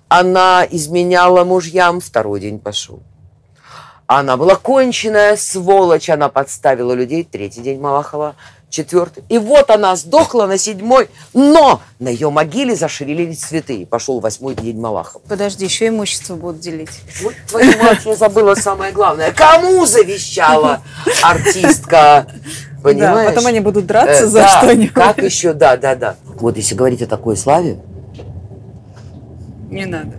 Speaker 1: Она изменяла мужьям, второй день пошел. Она была конченая сволочь, она подставила людей, третий день Малахова, четвертый. И вот она сдохла на седьмой, но на ее могиле зашевелились цветы, и пошел восьмой день Малахова.
Speaker 4: Подожди, еще имущество будут делить.
Speaker 1: Вот твою мать, я забыла самое главное. Кому завещала артистка? Понимаешь?
Speaker 4: потом они будут драться
Speaker 1: Э,
Speaker 4: за
Speaker 1: да,
Speaker 4: что-нибудь.
Speaker 1: Как еще, да, да, да. Вот если говорить о такой славе,
Speaker 4: Не надо.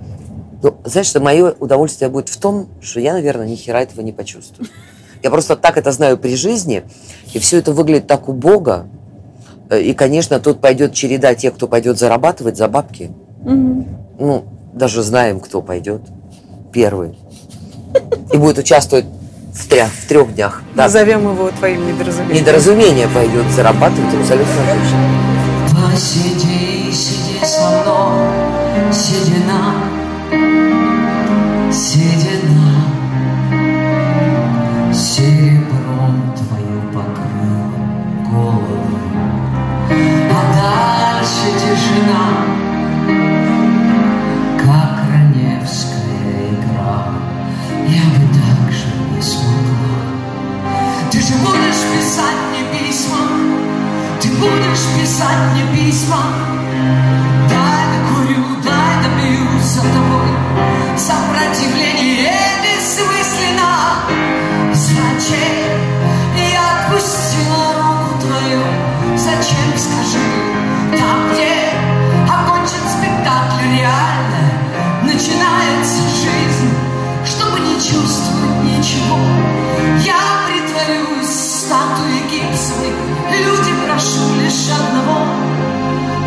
Speaker 1: ну, знаешь, что мое удовольствие будет в том, что я, наверное, ни хера этого не почувствую. Я просто так это знаю при жизни, и все это выглядит так убого. Э, И, конечно, тут пойдет череда тех, кто пойдет зарабатывать за бабки. Ну, даже знаем, кто пойдет первый. И будет участвовать в трех, в трех днях. Да.
Speaker 4: Назовем его твоим недоразумением.
Speaker 1: Недоразумение пойдет зарабатывать абсолютно точно.
Speaker 9: Посиди, сиди со мной, седина,
Speaker 1: тишина, как раневская игра. Я бы так же не смогла. Ты же будешь писать мне письма, ты будешь писать мне письма. Дай докурю, дай добьюсь за тобой сопротивление. Я притворюсь статуей гипсовой, люди, прошу лишь одного,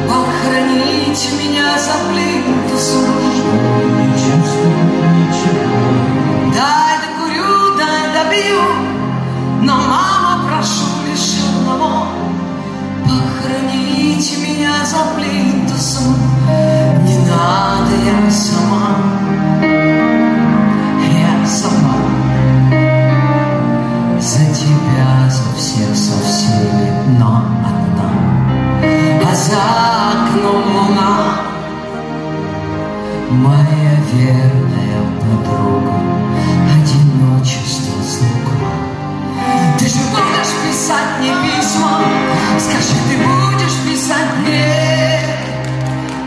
Speaker 1: похороните меня за плинтусом. Дай докурю, дай добью, но, мама, прошу лишь одного, похороните меня за плинтусом. Не надо, я сама, за окном луна, моя верная подруга, одиночество звука. Ты же будешь писать мне письма, скажи, ты будешь писать мне.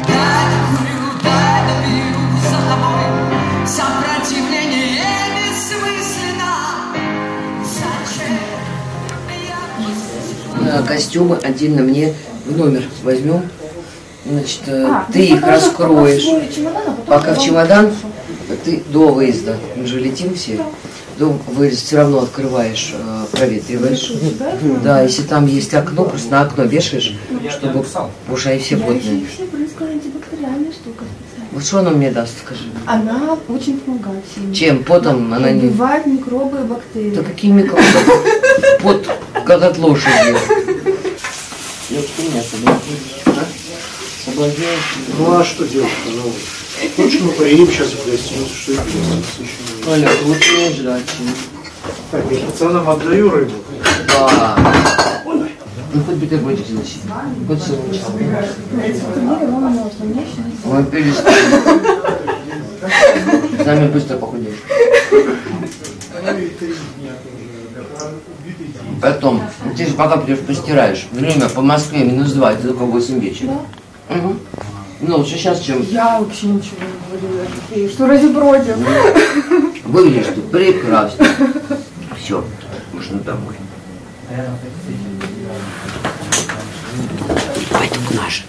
Speaker 1: Дай докурю, дай
Speaker 13: Костюмы отдельно мне номер возьмем. Значит, э,
Speaker 27: А,
Speaker 13: ты
Speaker 27: ну,
Speaker 13: их раскроешь.
Speaker 27: пока в чемодан, а потом
Speaker 13: Пока в чемодан, ты до выезда, мы же летим все, до выезда все равно открываешь, э, проветриваешь. Да, если там есть окно, просто на окно вешаешь, чтобы уши все потные.
Speaker 27: специально.
Speaker 13: Вот что она мне даст, скажи?
Speaker 27: Она очень помогает сильно.
Speaker 13: Чем? Потом она не...
Speaker 27: Убивает микробы и бактерии.
Speaker 13: Да какие микробы? Под как от лошади. Меня соблазняешь, а?
Speaker 29: Ну а что делать, пожалуйста? Хочешь, мы поедем сейчас в гостиницу, что и в гостинице еще
Speaker 13: Оля, лучше не ждать.
Speaker 29: Так, я пацанам отдаю рыбу.
Speaker 13: Да. Ну хоть бутербродик занеси. Хоть сырочек. Ой, перестань. Сами быстро похудеешь. Потом, ты же пока придешь постираешь. Время по Москве минус два, это только 8 вечера. Угу. Ну, лучше сейчас, чем
Speaker 27: Я вообще ничего не говорю. я такие, Что ради бродил?
Speaker 13: выглядишь ты прекрасно. Все, можно домой. Пойду к нашим.